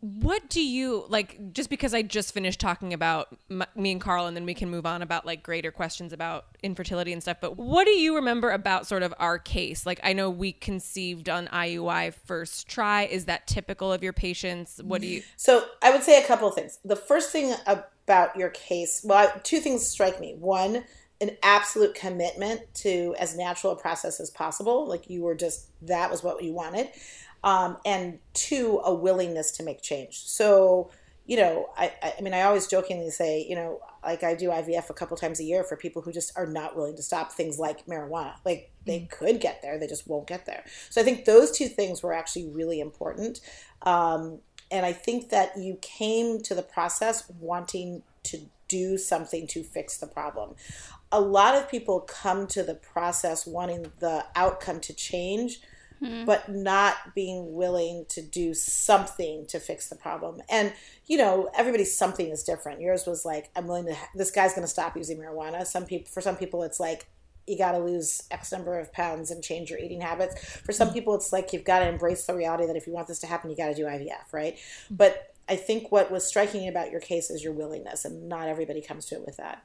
What do you like? Just because I just finished talking about m- me and Carl, and then we can move on about like greater questions about infertility and stuff. But what do you remember about sort of our case? Like, I know we conceived on IUI first try. Is that typical of your patients? What do you? So I would say a couple of things. The first thing about your case, well, two things strike me. One, an absolute commitment to as natural a process as possible. Like you were just that was what you wanted um, and two, a willingness to make change. So, you know, I, I mean, I always jokingly say, you know, like I do IVF a couple times a year for people who just are not willing to stop things like marijuana. Like they mm. could get there, they just won't get there. So I think those two things were actually really important. Um, and I think that you came to the process wanting to do something to fix the problem. A lot of people come to the process wanting the outcome to change mm-hmm. but not being willing to do something to fix the problem. And, you know, everybody's something is different. Yours was like, I'm willing to, this guy's going to stop using marijuana. Some people, for some people, it's like, you got to lose X number of pounds and change your eating habits. For some people, it's like you've got to embrace the reality that if you want this to happen, you got to do IVF, right? Mm-hmm. But I think what was striking about your case is your willingness, and not everybody comes to it with that.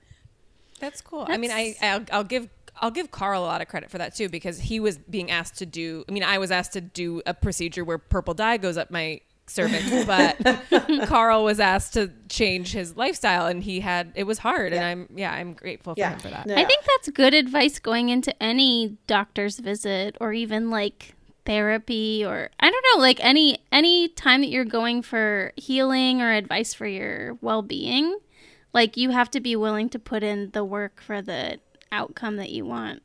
That's cool. That's... I mean, I I'll, I'll, give I'll give Carl a lot of credit for that too because he was being asked to do. I mean, I was asked to do a procedure where purple dye goes up my cervix, but Carl was asked to change his lifestyle, and he had it was hard, yeah. and I'm yeah I'm grateful for him for that. I think that's good advice going into any doctor's visit or even like therapy or I don't know like any any time that you're going for healing or advice for your well-being like you have to be willing to put in the work for the outcome that you want.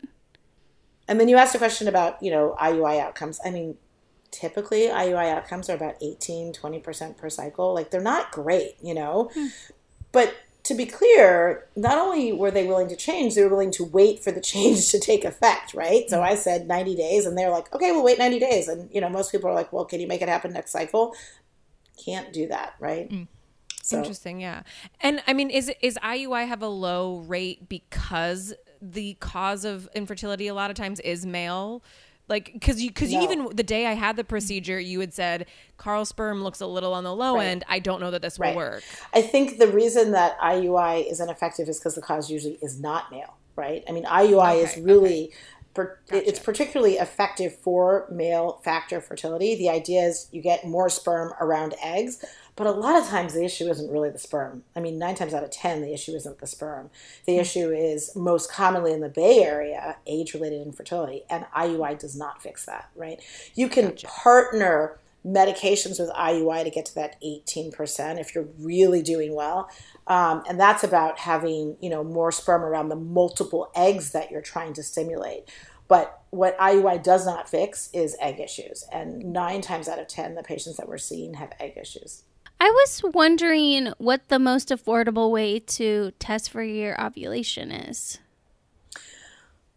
And then you asked a question about, you know, IUI outcomes. I mean, typically IUI outcomes are about 18, 20% per cycle. Like they're not great, you know. Hmm. But to be clear, not only were they willing to change, they were willing to wait for the change to take effect, right? So I said 90 days, and they're like, okay, we'll wait 90 days. And, you know, most people are like, well, can you make it happen next cycle? Can't do that, right? Mm. So. Interesting, yeah. And I mean, is is IUI have a low rate because the cause of infertility a lot of times is male? Like, because you, because no. even the day I had the procedure, you had said Carl sperm looks a little on the low right. end. I don't know that this will right. work. I think the reason that IUI is ineffective is because the cause usually is not male, right? I mean, IUI okay, is really. Okay. Per, gotcha. It's particularly effective for male factor fertility. The idea is you get more sperm around eggs, but a lot of times the issue isn't really the sperm. I mean, nine times out of 10, the issue isn't the sperm. The mm-hmm. issue is most commonly in the Bay Area, age related infertility, and IUI does not fix that, right? You can gotcha. partner medications with IUI to get to that 18% if you're really doing well. Um, and that's about having, you know, more sperm around the multiple eggs that you're trying to stimulate. But what IUI does not fix is egg issues. And nine times out of 10, the patients that we're seeing have egg issues. I was wondering what the most affordable way to test for your ovulation is.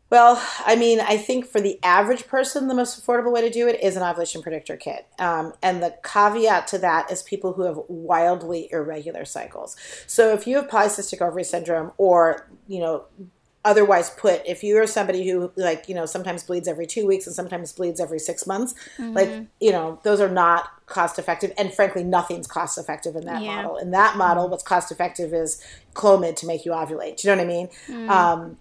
Well, I mean, I think for the average person, the most affordable way to do it is an ovulation predictor kit. Um, and the caveat to that is people who have wildly irregular cycles. So if you have polycystic ovary syndrome or, you know, otherwise put if you're somebody who like you know sometimes bleeds every two weeks and sometimes bleeds every six months mm-hmm. like you know those are not cost effective and frankly nothing's cost effective in that yeah. model in that model what's cost effective is clomid to make you ovulate do you know what i mean mm. um,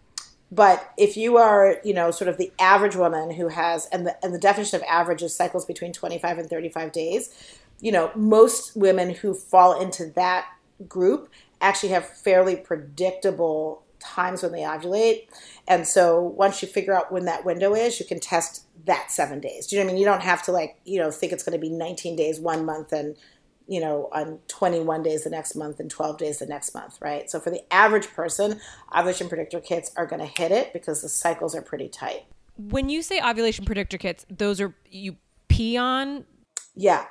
but if you are you know sort of the average woman who has and the, and the definition of average is cycles between 25 and 35 days you know most women who fall into that group actually have fairly predictable times when they ovulate. And so once you figure out when that window is, you can test that seven days. Do you know what I mean? You don't have to like, you know, think it's going to be 19 days one month and, you know, on 21 days the next month and 12 days the next month, right? So for the average person, ovulation predictor kits are going to hit it because the cycles are pretty tight. When you say ovulation predictor kits, those are you pee on? Yeah.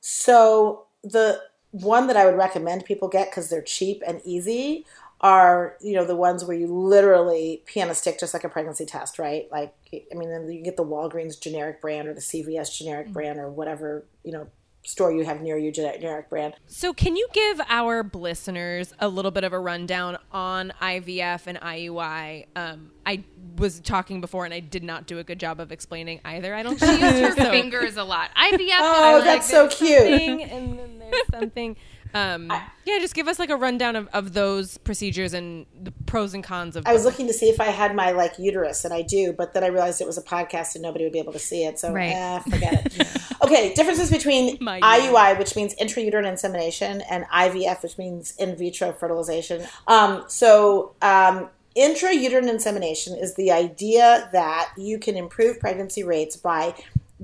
So the one that I would recommend people get because they're cheap and easy are you know the ones where you literally pee on a stick just like a pregnancy test right like i mean you get the walgreens generic brand or the cvs generic mm-hmm. brand or whatever you know store you have near you, generic, generic brand. So, can you give our listeners a little bit of a rundown on IVF and IUI? Um, I was talking before and I did not do a good job of explaining either. I don't She used her So- fingers a lot. IVF. Oh, that's like so cute. something, and then there's something. Um, yeah, just give us like a rundown of, of those procedures and the pros and cons of. I was looking to see if I had my like uterus, and I do, but then I realized it was a podcast and nobody would be able to see it. So Right. eh, forget it. Okay, differences between My IUI, which means intrauterine insemination, and IVF, which means in vitro fertilization. Um, so um, intrauterine insemination is the idea that you can improve pregnancy rates by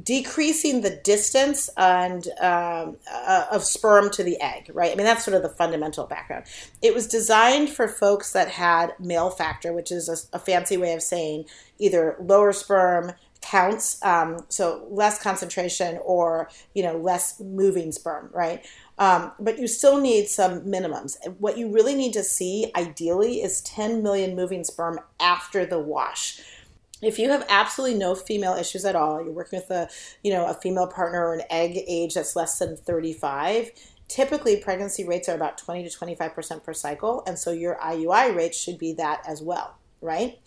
decreasing the distance and um, uh, of sperm to the egg right? I mean that's sort of the fundamental background. It was designed for folks that had male factor which is a, a fancy way of saying either lower sperm counts um, so less concentration or you know less moving sperm right? Um, but you still need some minimums. What you really need to see ideally is 10 million moving sperm after the wash. If you have absolutely no female issues at all you're working with a you know a female partner or an egg age that's less than 35 typically pregnancy rates are about 20 to 25% per cycle and so your iui rate should be that as well right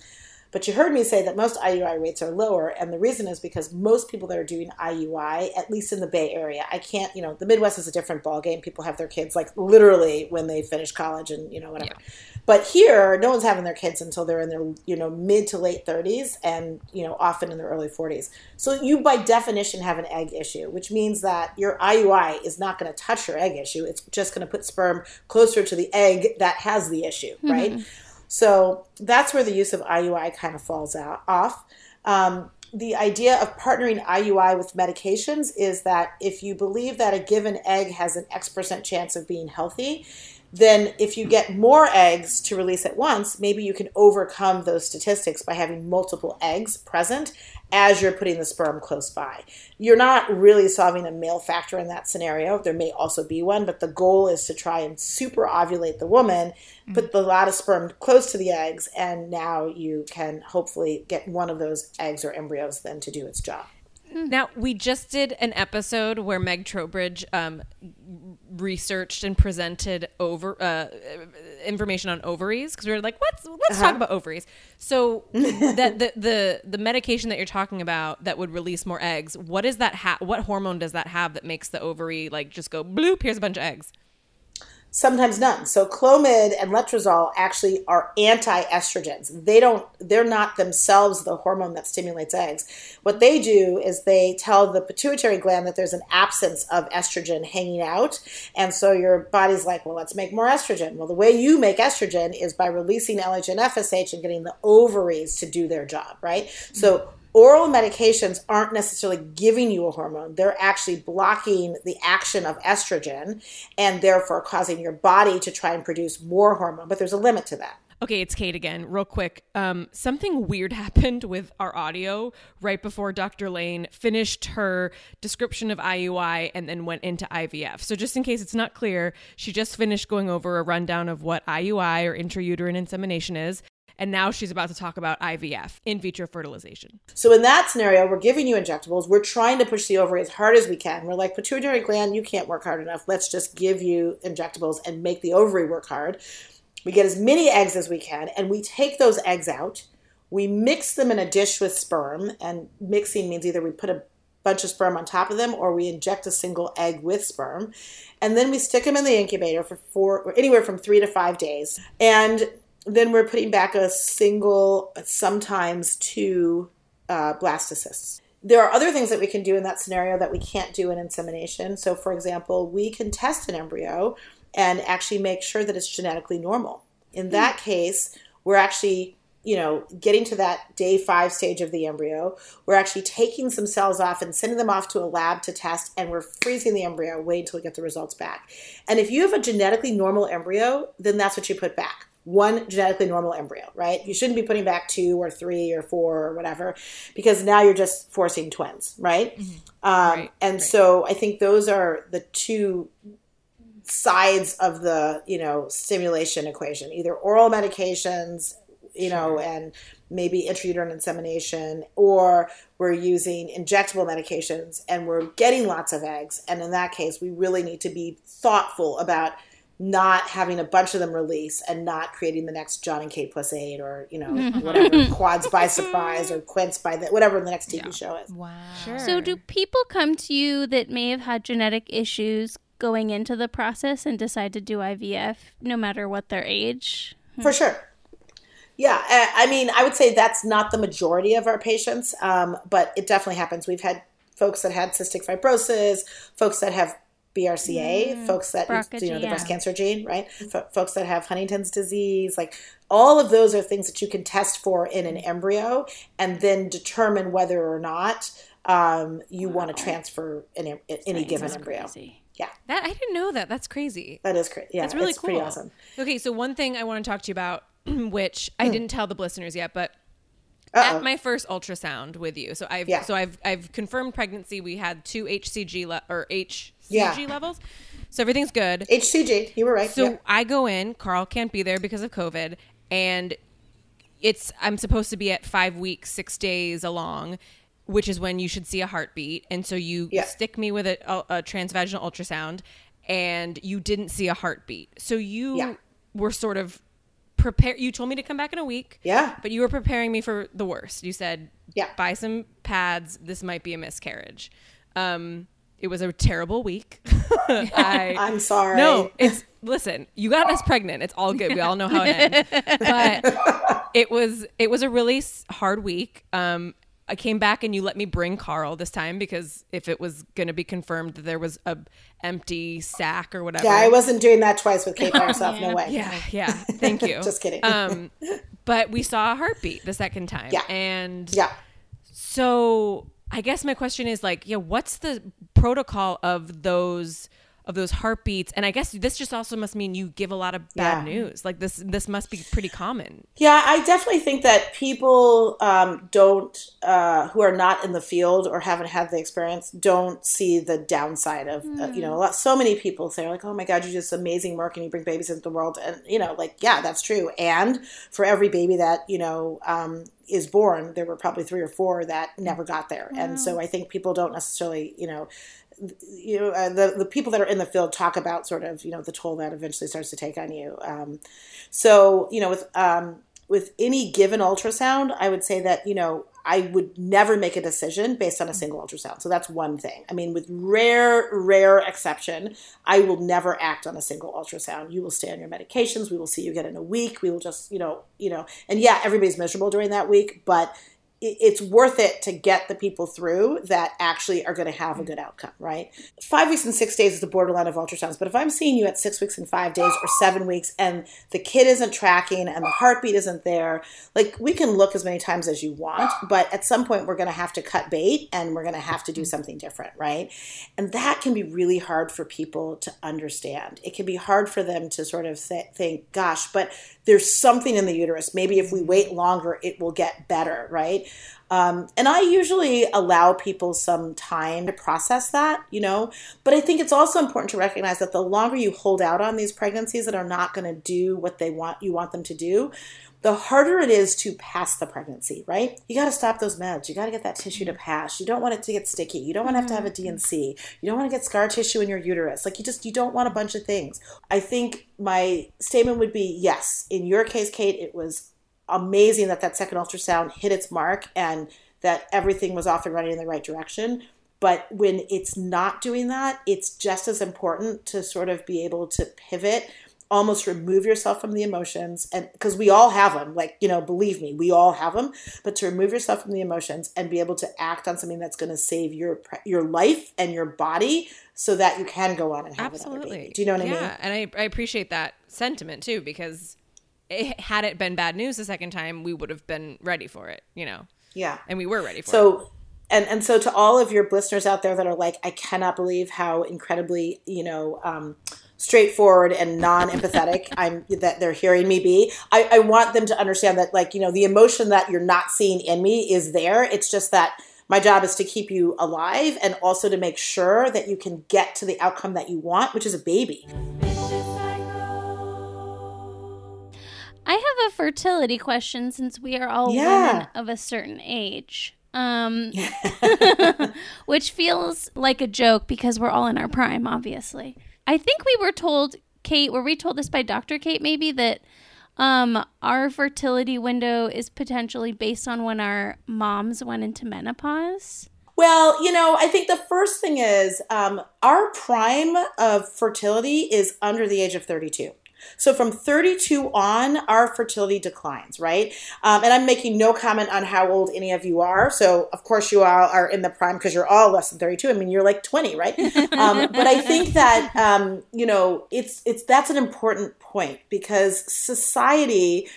but you heard me say that most IUI rates are lower, and the reason is because most people that are doing IUI, at least in the Bay Area, I can't, you know, the Midwest is a different ballgame. People have their kids like literally when they finish college and, you know, whatever. But here, no one's having their kids until they're in their, you know, mid to late 30s and, you know, often in their early 40s. So you, by definition, have an egg issue, which means that your IUI is not going to touch your egg issue. It's just going to put sperm closer to the egg that has the issue, right? Mm-hmm. So that's where the use of IUI kind of falls out off. Um, the idea of partnering IUI with medications is that if you believe that a given egg has an X percent chance of being healthy, then if you get more eggs to release at once, maybe you can overcome those statistics by having multiple eggs present as you're putting the sperm close by. You're not really solving a male factor in that scenario. There may also be one, but the goal is to try and super ovulate the woman, put the lot of sperm close to the eggs, and now you can hopefully get one of those eggs or embryos then to do its job. Now we just did an episode where Meg Trowbridge um, researched and presented over uh, information on ovaries because we were like, let's let's talk about ovaries. So that the, the the medication that you're talking about that would release more eggs, what is that? Ha- what hormone does that have that makes the ovary like just go bloop? Here's a bunch of eggs. Sometimes none. So Clomid and Letrozole actually are anti-estrogens. They don't they're not themselves the hormone that stimulates eggs. What they do is they tell the pituitary gland that there's an absence of estrogen hanging out. And so your body's like, well, let's make more estrogen. Well, the way you make estrogen is by releasing LH and FSH and getting the ovaries to do their job, right? So oral medications aren't necessarily giving you a hormone. They're actually blocking the action of estrogen and therefore causing your body to try and produce more hormone. But there's a limit to that. Okay, it's Kate again. Real quick, um, something weird happened with our audio right before Dr. Lane finished her description of IUI and then went into IVF. So, just in case it's not clear, she just finished going over a rundown of what IUI or intrauterine insemination is, and now she's about to talk about IVF, in vitro fertilization. So in that scenario, we're giving you injectables. We're trying to push the ovary as hard as we can. We're like, pituitary gland, you can't work hard enough. Let's just give you injectables and make the ovary work hard. We get as many eggs as we can, and we take those eggs out. We mix them in a dish with sperm, and mixing means either we put a bunch of sperm on top of them or we inject a single egg with sperm. And then we stick them in the incubator for four, or anywhere from three to five days. And then we're putting back a single, sometimes two uh, blastocysts. There are other things that we can do in that scenario that we can't do in insemination. So, for example, we can test an embryo and actually make sure that it's genetically normal. In that case, we're actually you know, getting to that day five stage of the embryo, we're actually taking some cells off and sending them off to a lab to test, and we're freezing the embryo, wait until we get the results back. And if you have a genetically normal embryo, then that's what you put back. One genetically normal embryo, right? You shouldn't be putting back two or three or four or whatever, because now you're just forcing twins, right? Um, Right, and right. so I think those are the two sides of the you know stimulation equation either oral medications you know, and maybe intrauterine insemination, or we're using injectable medications and we're getting lots of eggs. And in that case, we really need to be thoughtful about not having a bunch of them release and not creating the next Jon and Kate plus eight or, you know, whatever, quads by surprise or quints by the, whatever the next TV show is. Wow. Sure. So, do people come to you that may have had genetic issues going into the process and decide to do IVF no matter what their age? For sure. Yeah, uh, I mean, I would say that's not the majority of our patients, um, but it definitely happens. We've had folks that had cystic fibrosis, folks that have BRCA, folks that BRCA you know the breast cancer gene, right? F- folks that have Huntington's disease, like all of those are things that you can test for in an embryo, and then determine whether or not um, you want to transfer an, any given embryo. crazy. Yeah, that I didn't know that. That's crazy. that is crazy. Yeah, That's really it's cool. pretty awesome. Okay, so one thing I want to talk to you about, which. I didn't tell the listeners yet, but Uh-oh. at my first ultrasound with you, so I've Yeah. so I've I've confirmed pregnancy. We had two HCG le- or HCG Yeah. levels, so everything's good. HCG, you were right. So yeah. I go in. Carl can't be there because of COVID, and it's I'm supposed to be at five weeks, six days along, which is when you should see a heartbeat. And so you stick me with a, a, a transvaginal ultrasound, and you didn't see a heartbeat. So you were sort of prepare. You told me to come back in a week. Yeah. but you were preparing me for the worst. You said, Yeah. buy some pads. This might be a miscarriage." Um, it was a terrible week. I, I'm sorry. no, it's listen. You got us pregnant. It's all good. We all know how it ends. But it was it was a really hard week. Um, I came back and you let me bring Carl this time because if it was going to be confirmed that there was a empty sack or whatever. Yeah, I wasn't doing that twice with Kate by herself. No way. Yeah, yeah. Thank you. Just kidding. Um, but we saw a heartbeat the second time. Yeah. and Yeah. so I guess my question is like, yeah, what's the protocol of those of those heartbeats? And I guess this just also must mean you give a lot of bad Yeah. news. Like this this must be pretty common. Yeah, I definitely think that people um, don't, uh, who are not in the field or haven't had the experience, don't see the downside of, uh, you know, a lot, so many people say, like, oh my God, you're just amazing work and you bring babies into the world. And, you know, like, yeah, that's true. And for every baby that, you know, um, is born, there were probably three or four that never got there. And so I think people don't necessarily, you know, you know, uh, the the people that are in the field talk about sort of you know the toll that eventually starts to take on you. Um, so you know, with um, with any given ultrasound, I would say that you know I would never make a decision based on a single ultrasound. So that's one thing. I mean, with rare rare exception, I will never act on a single ultrasound. You will stay on your medications. We will see you again in a week. We will just you know you know, and yeah, everybody's miserable during that week, but it's worth it to get the people through that actually are going to have a mm-hmm. good outcome, right? Five weeks and six days is the borderline of ultrasounds. But if I'm seeing you at six weeks and five days or seven weeks and the kid isn't tracking and the heartbeat isn't there, like we can look as many times as you want, but at some point we're going to have to cut bait and we're going to have to do mm-hmm. something different, right? And that can be really hard for people to understand. It can be hard for them to sort of th- think, gosh, but there's something in the uterus. Maybe if we wait longer, it will get better, right? Um, and I usually allow people some time to process that, you know. But I think it's also important to recognize that the longer you hold out on these pregnancies that are not going to do what they want you want them to do, the harder it is to pass the pregnancy, right? You got to stop those meds. You got to get that tissue to mm-hmm. pass. You don't want it to get sticky. You don't want to have to have a mm-hmm. D&C. You don't want to get scar tissue in your uterus. Like you just you don't want a bunch of things. I think my statement would be yes. In your case, Kate, it was amazing that that second ultrasound hit its mark and that everything was off and running in the right direction. But when it's not doing that, it's just as important to sort of be able to pivot, almost remove yourself from the emotions. And because we all have them, like, you know, believe me, we all have them, but to remove yourself from the emotions and be able to act on something that's going to save your, your life and your body so that you can go on and have another Absolutely. baby. Do you know what I mean? Yeah, and I, I appreciate that sentiment too because it, had it been bad news the second time, we would have been ready for it, you know, Yeah. and we were ready for it. so and and so to all of your listeners out there that are like i cannot believe how incredibly you know um, straightforward and non-empathetic i'm that they're hearing me be I, I want them to understand that like you know the emotion that you're not seeing in me is there it's just that my job is to keep you alive and also to make sure that you can get to the outcome that you want which is a baby I have a fertility question since we are all Yeah. women of a certain age. Um, which feels like a joke because we're all in our prime, obviously. I think we were told, Kate, were we told this by Dr. Kate maybe that um, our fertility window is potentially based on when our moms went into menopause? Well, you know, I think the first thing is um, our prime of fertility is under the age of 32. So from 32 on, our fertility declines, right? Um, and I'm making no comment on how old any of you are. So of course you all are in the prime because you're all less than 32. I mean, you're like 20, right? Um, but I think that um, you know, it's it's that's an important point because society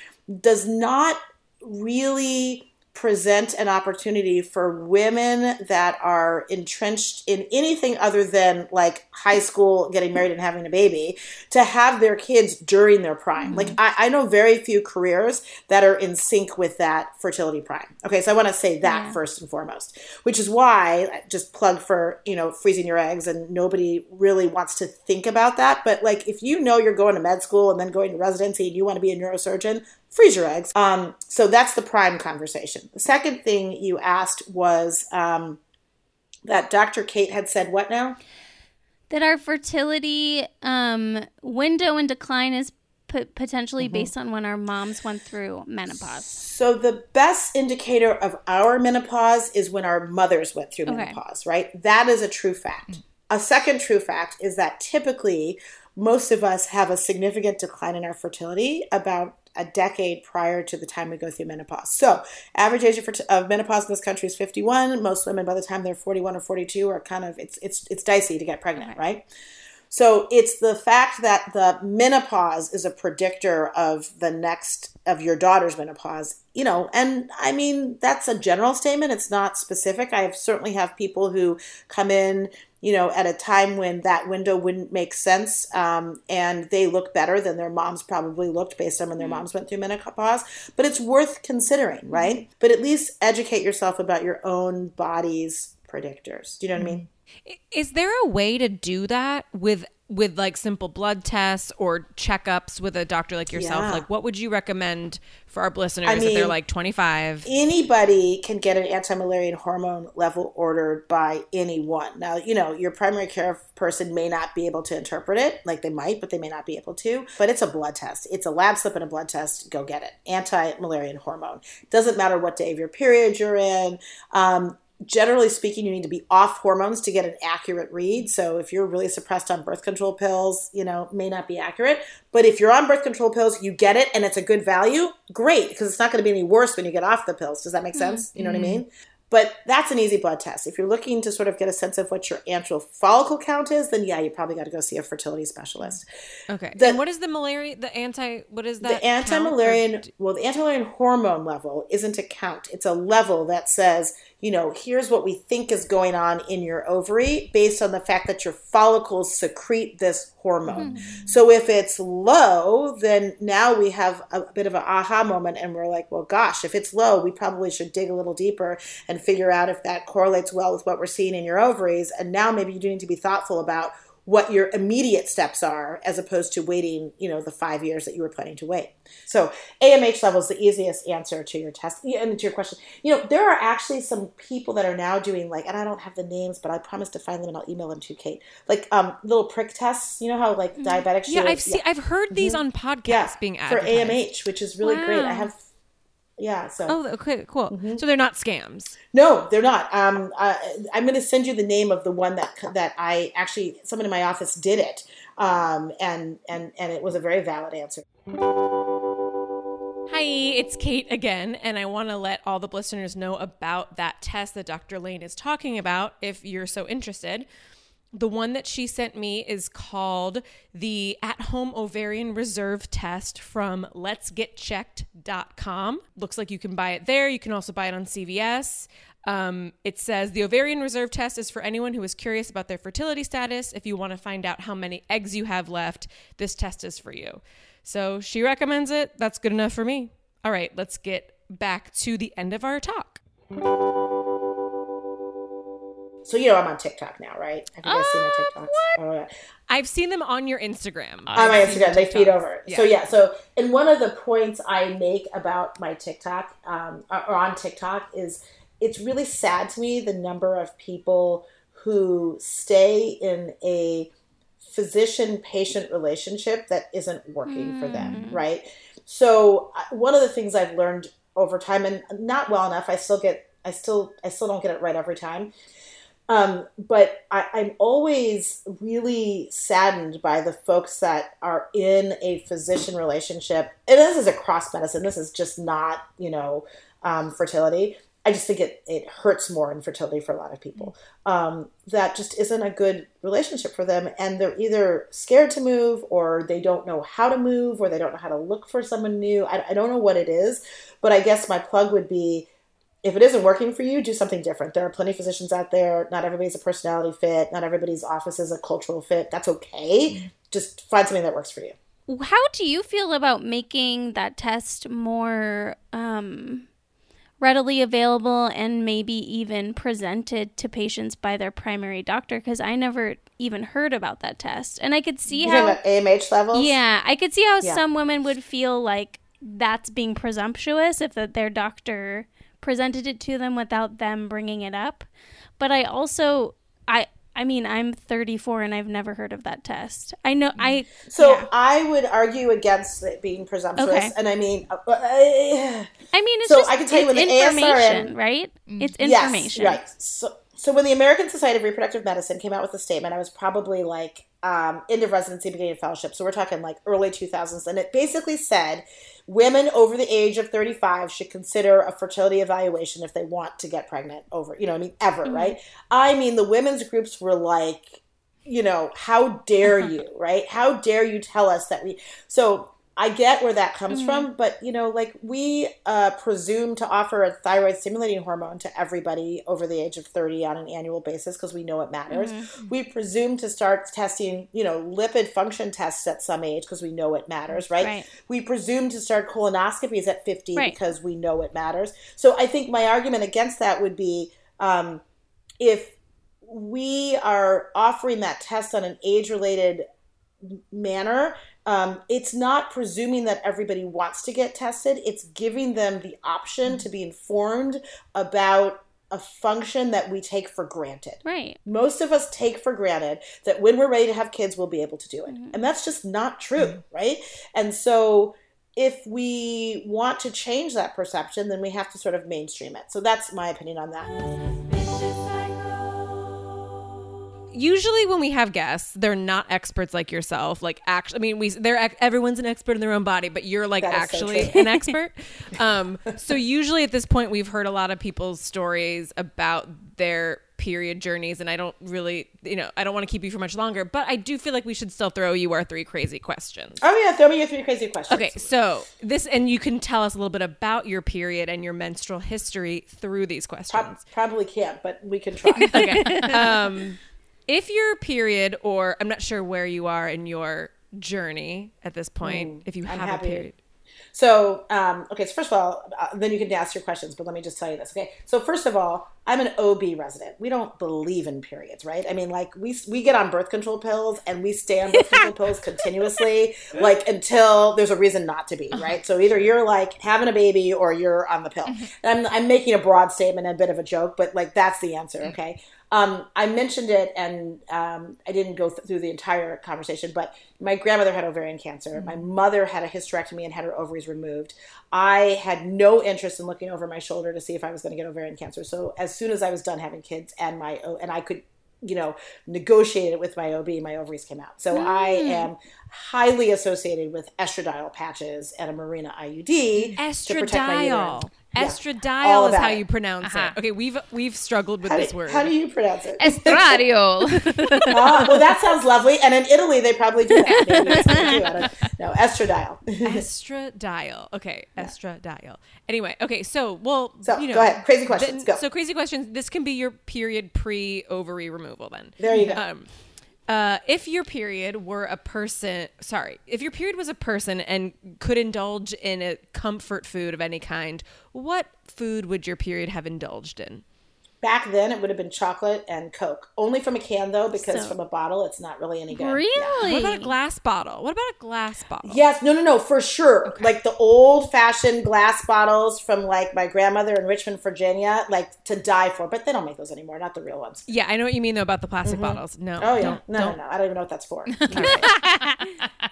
does not really present an opportunity for women that are entrenched in anything other than like high school, getting married and having a baby, to have their kids during their prime. Like mm-hmm. I, I know very few careers that are in sync with that fertility prime. Okay, so I want to say that Yeah. first and foremost, which is why just plug for you know freezing your eggs, and nobody really wants to think about that. But like if you know you're going to med school and then going to residency and you want to be a neurosurgeon, freeze your eggs. Um, so that's the prime conversation. The second thing you asked was um, that Dr. Kate had said what now? That our fertility um, window and decline is p- potentially Mm-hmm. based on when our moms went through menopause. So the best indicator of our menopause is when our mothers went through Okay. menopause, right? That is a true fact. A second true fact is that typically most of us have a significant decline in our fertility about a decade prior to the time we go through menopause. So, average age of, of menopause in this country is 51. Most women by the time they're 41 or 42 are kind of it's it's it's dicey to get pregnant, right? So it's the fact that the menopause is a predictor of the next of your daughter's menopause, you know, and I mean that's a general statement. It's not specific. I have certainly have people who come in, you know, at a time when that window wouldn't make sense, um, and they look better than their moms probably looked based on when their moms went through menopause. But it's worth considering, right? But at least educate yourself about your own body's predictors. Do you know what I mean? Is there a way to do that with with like simple blood tests or checkups with a doctor like yourself? Yeah. Like what would you recommend for our listeners I if they're like 25? anybody can get an anti-Müllerian hormone level ordered by anyone. Now, you know, your primary care person may not be able to interpret it, like they might, but they may not be able to. But it's a blood test. It's a lab slip and a blood test. Go get it. Anti-malarial hormone. Doesn't matter what day of your period you're in. Um, generally speaking, you need to be off hormones to get an accurate read. So if you're really suppressed on birth control pills, you know, may not be accurate. But if you're on birth control pills, you get it and it's a good value, great, because it's not going to be any worse when you get off the pills. Does that make mm-hmm. sense? You know what I mm-hmm. mean? But that's an easy blood test. If you're looking to sort of get a sense of what your antral follicle count is, then yeah, you probably got to go see a fertility specialist. Okay. The- and what is the malaria the anti what is that? The anti-Müllerian, well, the anti-Müllerian hormone level isn't a count. It's a level that says, you know, here's what we think is going on in your ovary based on the fact that your follicles secrete this hormone. Mm-hmm. So if it's low, then now we have a bit of an aha moment and we're like, well, gosh, if it's low, we probably should dig a little deeper and figure out if that correlates well with what we're seeing in your ovaries. And now maybe you do need to be thoughtful about what your immediate steps are as opposed to waiting, you know, the five years that you were planning to wait. So AMH level is the easiest answer to your test and to your question. You know, there are actually some people that are now doing like, and I don't have the names, but I promise to find them and I'll email them to Kate. Like um, little prick tests. You know how like diabetics. Yeah? I've seen I've heard these on podcasts yeah, being for. AMH, which is really great. I have. Yeah, so Oh, okay, cool. Mm-hmm. So they're not scams. no, they're not. Um, I, I'm going to send you the name of the one that that I actually someone in my office did it, um, and and and it was a very valid answer. Hi, it's Kate again, and I want to let all the listeners know about that test that Dr. Lane is talking about if you're so interested. The one that she sent me is called the At Home Ovarian Reserve Test from letsgetchecked.com. Looks like you can buy it there. You can also buy it on CVS. Um, it says the ovarian reserve test is for anyone who is curious about their fertility status. If you want to find out how many eggs you have left, this test is for you. So she recommends it. That's good enough for me. All right, let's get back to the end of our talk. So you know I'm on TikTok now, right? Have you guys seen my Uh, TikToks? Oh, yeah. I've seen them on your Instagram. on my I've Instagram. They TikToks. feed over. So yeah. So and one of the points I make about my TikTok um, or on TikTok is it's really sad to me the number of people who stay in a physician patient relationship that isn't working for them, right? So uh, one of the things I've learned over time, and not well enough, I still get, I still, I still don't get it right every time. Um, but I, I'm always really saddened by the folks that are in a physician relationship. And this is across medicine. This is just not, you know, um, fertility. I just think it, it hurts more in fertility for a lot of people. Um, that just isn't a good relationship for them. And they're either scared to move or they don't know how to move or they don't know how to look for someone new. I, I don't know what it is. But I guess my plug would be if it isn't working for you, do something different. There are plenty of physicians out there. Not everybody's a personality fit. Not everybody's office is a cultural fit. That's okay. Just find something that works for you. How do you feel about making that test more um, readily available and maybe even presented to patients by their primary doctor? Because I never even heard about that test, and I could see You how. AMH levels? Yeah, I could see how Yeah. some women would feel like that's being presumptuous if that their doctor presented it to them without them bringing it up. But I also I I mean, I'm 34 and I've never heard of that test. I know I So yeah. I would argue against it being presumptuous. Okay. And I mean, uh, uh, I mean, it's So just I can tell you when the information, ASRM right? It's Yes, information. right. So, so when the American Society of Reproductive Medicine came out with a statement, I was probably like um, end of residency, beginning of fellowship. So we're talking like early 2000s. And it basically said women over the age of 35 should consider a fertility evaluation if they want to get pregnant over, you know, I mean, ever, right? I mean, the women's groups were like, you know, how dare you, right? How dare you tell us that we. So I get where that comes from, but you know, like we uh, presume to offer a thyroid stimulating hormone to everybody over the age of 30 on an annual basis because we know it matters. We presume to start testing, you know, lipid function tests at some age because we know it matters, right? Right. We presume to start colonoscopies at 50 Right. because we know it matters. So I think my argument against that would be um, if we are offering that test on an age related manner, um, it's not presuming that everybody wants to get tested. It's giving them the option to be informed about a function that we take for granted. Right. Most of us take for granted that when we're ready to have kids, we'll be able to do it. And that's just not true, right? And so if we want to change that perception, then we have to sort of mainstream it. So that's my opinion on that. Usually when we have guests, they're not experts like yourself. Like actually, I mean, we they're everyone's an expert in their own body, but you're like That so actually true. an expert. Um, so usually at this point, we've heard a lot of people's stories about their period journeys, and I don't really, you know, I don't want to keep you for much longer, but I do feel like we should still throw you our three crazy questions. Oh, yeah, throw me your three crazy questions. Okay, so this, and you can tell us a little bit about your period and your menstrual history through these questions. Prob- probably can't, but we can try. okay. Um, if your period, or I'm not sure where you are in your journey at this point, if you I'm have a period. So, um, okay, so first of all, uh, then you can ask your questions, but let me just tell you this, okay? So, first of all, I'm an OB resident. We don't believe in periods, right? I mean, like, we, we get on birth control pills and we stay on birth control pills continuously, like, until there's a reason not to be, right? So, either you're like having a baby or you're on the pill. And I'm, I'm making a broad statement, a bit of a joke, but like, that's the answer, okay? Um, I mentioned it, and um, I didn't go th- through the entire conversation. But my grandmother had ovarian cancer. My mother had a hysterectomy and had her ovaries removed. I had no interest in looking over my shoulder to see if I was going to get ovarian cancer. So as soon as I was done having kids, and my and I could, you know, negotiate it with my OB, my ovaries came out. So I am highly associated with estradiol patches and a Mirena IUD to protect my uterine. Estradiol. Yeah, Estradiol is how it. you pronounce Uh-huh. it. Okay, we've we've struggled with How this do, word. how do you pronounce it? Estradiol. Ah, well, that sounds lovely. And in Italy, they probably do that. Maybe that's what they do. I. Estradiol. Estradiol. Okay, estradiol. Anyway, okay, so well, So, you know, go ahead. Crazy questions. then- Go. So crazy questions. This can be your period pre ovary removal. Then There you go. Um, uh, if your period were a person, sorry, if your period was a person and could indulge in a comfort food of any kind, what food would your period have indulged in? Back then it would have been chocolate and Coke. Only from a can though, because So- from a bottle it's not really any good. Yeah. Really? What about a glass bottle? What about a glass bottle? Yes, no, no, no, for sure. Like the old fashioned glass bottles from like my grandmother in Richmond, Virginia, like to die for. But they don't make those anymore, not the real ones. Yeah, I know what you mean though about the plastic mm-hmm. bottles. No. Oh yeah, don't- no, don't. no, no. I don't even know what that's for.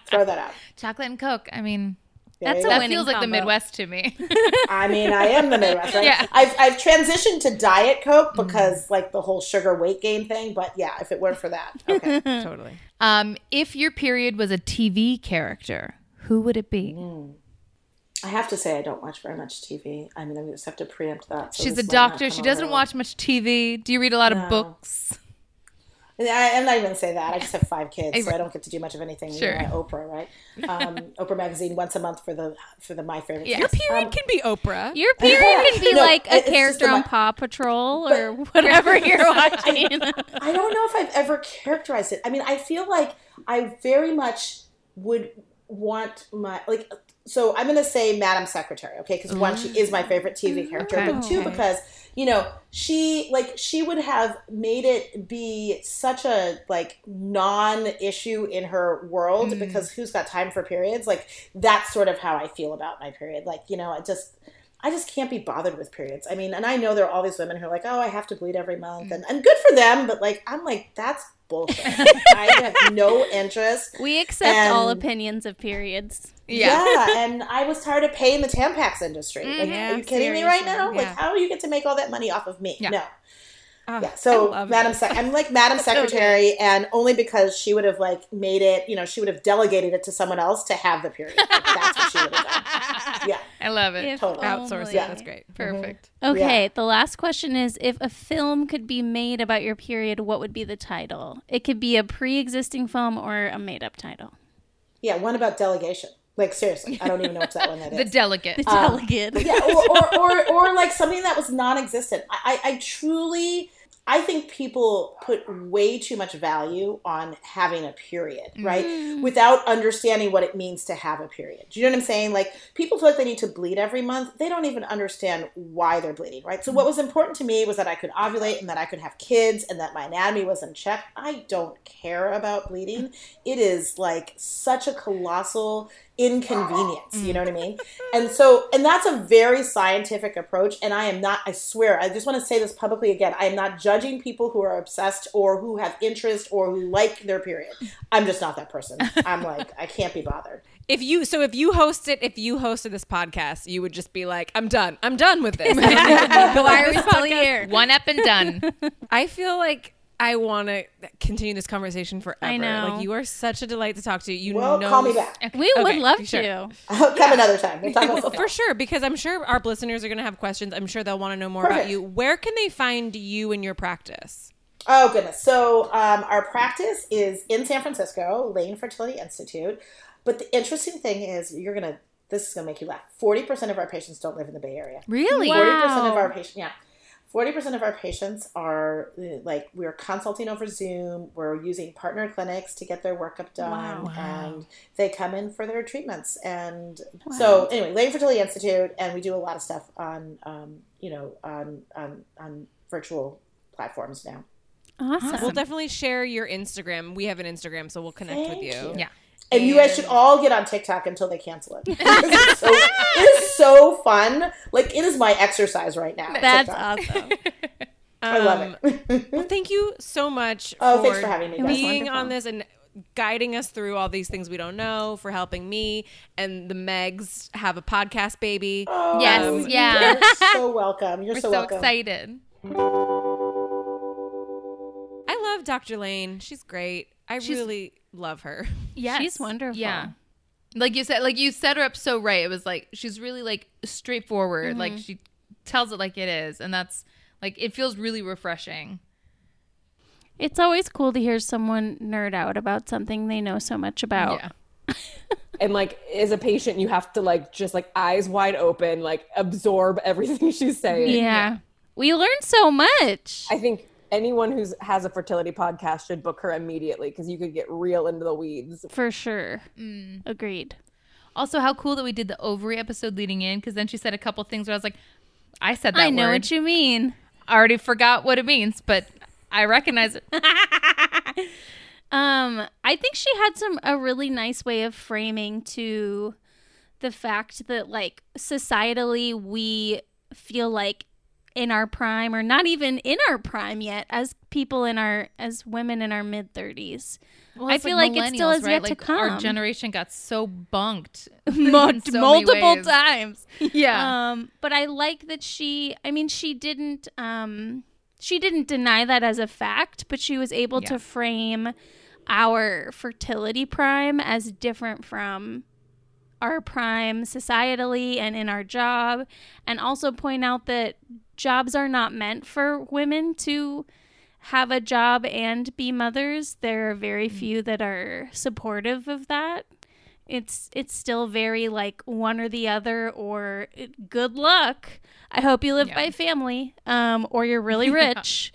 Throw that out. Chocolate and Coke. I mean, There That's you a that winning feels like the. Midwest to me. I mean, I am the Midwest, right? Yeah. I've I've transitioned to Diet Coke because like the whole sugar weight gain thing. But yeah, if it weren't for that, okay. Totally. um, if your period was a TV character, who would it be? I have to say I don't watch very much TV. I mean, I just have to preempt that. so She's a this might not doctor. She doesn't watch much TV. Do you read a lot of books? I, I'm not even gonna say that. I just have five kids, so I- I don't get to do much of anything. Sure. You know, Oprah, right? Um, Oprah magazine once a month for the for the my favorite. Yeah. Your Things. period Um, can be Oprah. Your period can be No, like a character on mi- Paw Patrol or whatever you're watching. I don't know if I've ever characterized it. I mean, I feel like I very much would want my like. So I'm going to say Madam Secretary, okay? Because one, she is my mm. favorite TV mm-hmm. character, Okay. but two, Okay. because you know she like she would have made it be such a like non-issue in her world mm. because who's got time for periods? Like that's sort of how I feel about my period. Like you know, I just I just can't be bothered with periods. I mean, and I know there are all these women who are like, oh, I have to bleed every month, mm. and, and good for them, but like, I'm like, that's bullshit. I have no interest. We accept all opinions of periods. Yeah. and I was tired of paying the Tampax industry. Like, Yeah, are you mm-hmm. kidding me right seriously, now? Like, how do you get to make all that money off of me? Yeah. No. Oh, Yeah, so Madam this. Sec- I'm like Madam Secretary, and only because she would have like made it, you know, she would have delegated it to someone else to have the period. Like, that's what she would have done. Yeah, I love it. If Totally. Outsource only. it. That's great. Mm-hmm. Perfect. Okay, Yeah. the last question is if a film could be made about your period, what would be the title? It could be a pre existing film or a made up title. yeah. One about delegation. Like seriously, I don't even know what that one that is. The delegate. The um, delegate. yeah, or, or, or, or like something that was non-existent. I, I, I truly, I think people put way too much value on having a period, right? Mm. Without understanding what it means to have a period. Do you know what I'm saying? Like people feel like they need to bleed every month. They don't even understand why they're bleeding, right? So what was important to me was that I could ovulate and that I could have kids and that my anatomy was in check. I don't care about bleeding. It is like such a colossal inconvenience. You know what I mean? And so, and that's a very scientific approach. And I am not, I swear, I just want to say this publicly again. I am not judging people who are obsessed or who have interest or who like their period. I'm just not that person. I'm like, I can't be bothered. If you so if you hosted if you hosted this podcast, you would just be like, I'm done. I'm done with this. Why are we still here? One up and done. I feel like I want to continue this conversation forever. I know. Like you are such a delight to talk to. You Well, know call me back. We would love sure. to. I'll come another time. We'll talk about for sure, because I'm sure our listeners are going to have questions. I'm sure they'll want to know more about you. Where can they find you in your practice? Oh goodness! So um, our practice is in San Francisco, Lane Fertility Institute. But the interesting thing is, you're gonna. This is gonna make you laugh. Forty percent of our patients don't live in the Bay Area. Really? Forty percent of our patients, yeah. Forty percent of our patients are like we're consulting over Zoom. We're using partner clinics to get their workup done, Wow. and they come in for their treatments. And so, anyway, Lane Fertility Institute, and we do a lot of stuff on, um, you know, on on on virtual platforms now. Awesome. We'll definitely share your Instagram. We have an Instagram, so we'll connect with you. you. Yeah. And you guys should all get on TikTok until they cancel it. it's, so, it is so fun. Like it is my exercise right now. That's TikTok. awesome. I love it. Um, well, thank you so much. Oh, thanks for having me. Being on this and guiding us through all these things we don't know, for helping me and the Megs have a podcast baby. Oh, Yes, yeah. You're so welcome. You're We're so, so welcome. excited. I love Dr. Lane. She's great. I really love her. Yeah, She's wonderful. Yeah. Like you said, like you set her up so right. It was like she's really like straightforward. Like mm-hmm. she tells it like it is, and that's like it feels really refreshing. It's always cool to hear someone nerd out about something they know so much about. Yeah. and like as a patient you have to like just like eyes wide open like absorb everything she's saying Yeah. We learned so much. i think anyone who's has a fertility podcast should book her immediately because you could get real into the weeds For sure. Mm. Agreed. Also, how cool that we did the ovary episode leading in, because then she said a couple things where I was like, I said that I know word. what you mean. I already forgot what it means, but I recognize it. Um, I think she had some a really nice way of framing to the fact that like societally we feel like in our prime or not even in our prime yet as people in our as women in our mid 30s. Well, I feel like it still has right? yet to Like, Our come. generation got so bunked Mul- so multiple times. Yeah. Um, but I like that she. I mean, she didn't. Um, she didn't deny that as a fact, but she was able Yeah. to frame our fertility prime as different from our prime societally and in our job, and also point out that jobs are not meant for women to have a job and be mothers. There are very few that are supportive of that it's it's still very like one or the other or good luck i hope you live Yeah. by family um or you're really rich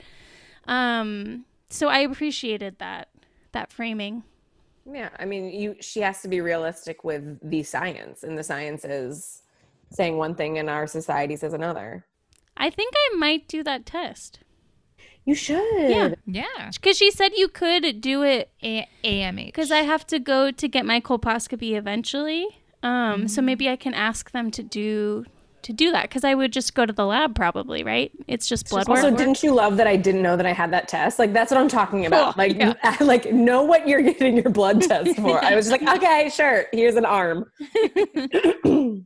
um so i appreciated that that framing Yeah, I mean, you she has to be realistic with the science, and the science is saying one thing and our society says another. I think i might do that test You should. Yeah. yeah. because she said you could do it A- AMH. because i have to go to get my colposcopy eventually um so maybe i can ask them to do to do that because i would just go to the lab probably right it's just blood work Also, didn't you love that I didn't know that I had that test? Like that's what I'm talking about. Cool, Like, like know what you're getting your blood test for. I was just like, okay, sure. Here's an arm.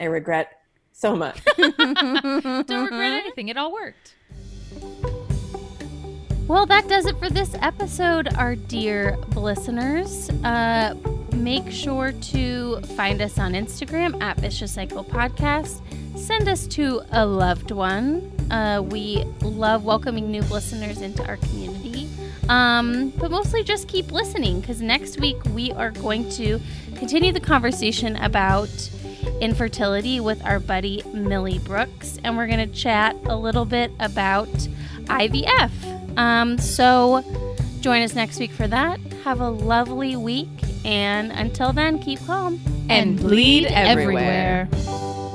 I regret so much. Don't regret anything. It all worked. Well, that does it for this episode, our dear listeners. Uh, make sure to find us on Instagram at Vicious Cycle Podcast. Send us to a loved one. Uh, we love welcoming new listeners into our community. Um, but mostly just keep listening because next week we are going to continue the conversation about infertility with our buddy Millie Brooks, and we're going to chat a little bit about IVF. Um, so join us next week for that. Have a lovely week, and until then, keep calm And bleed everywhere. everywhere.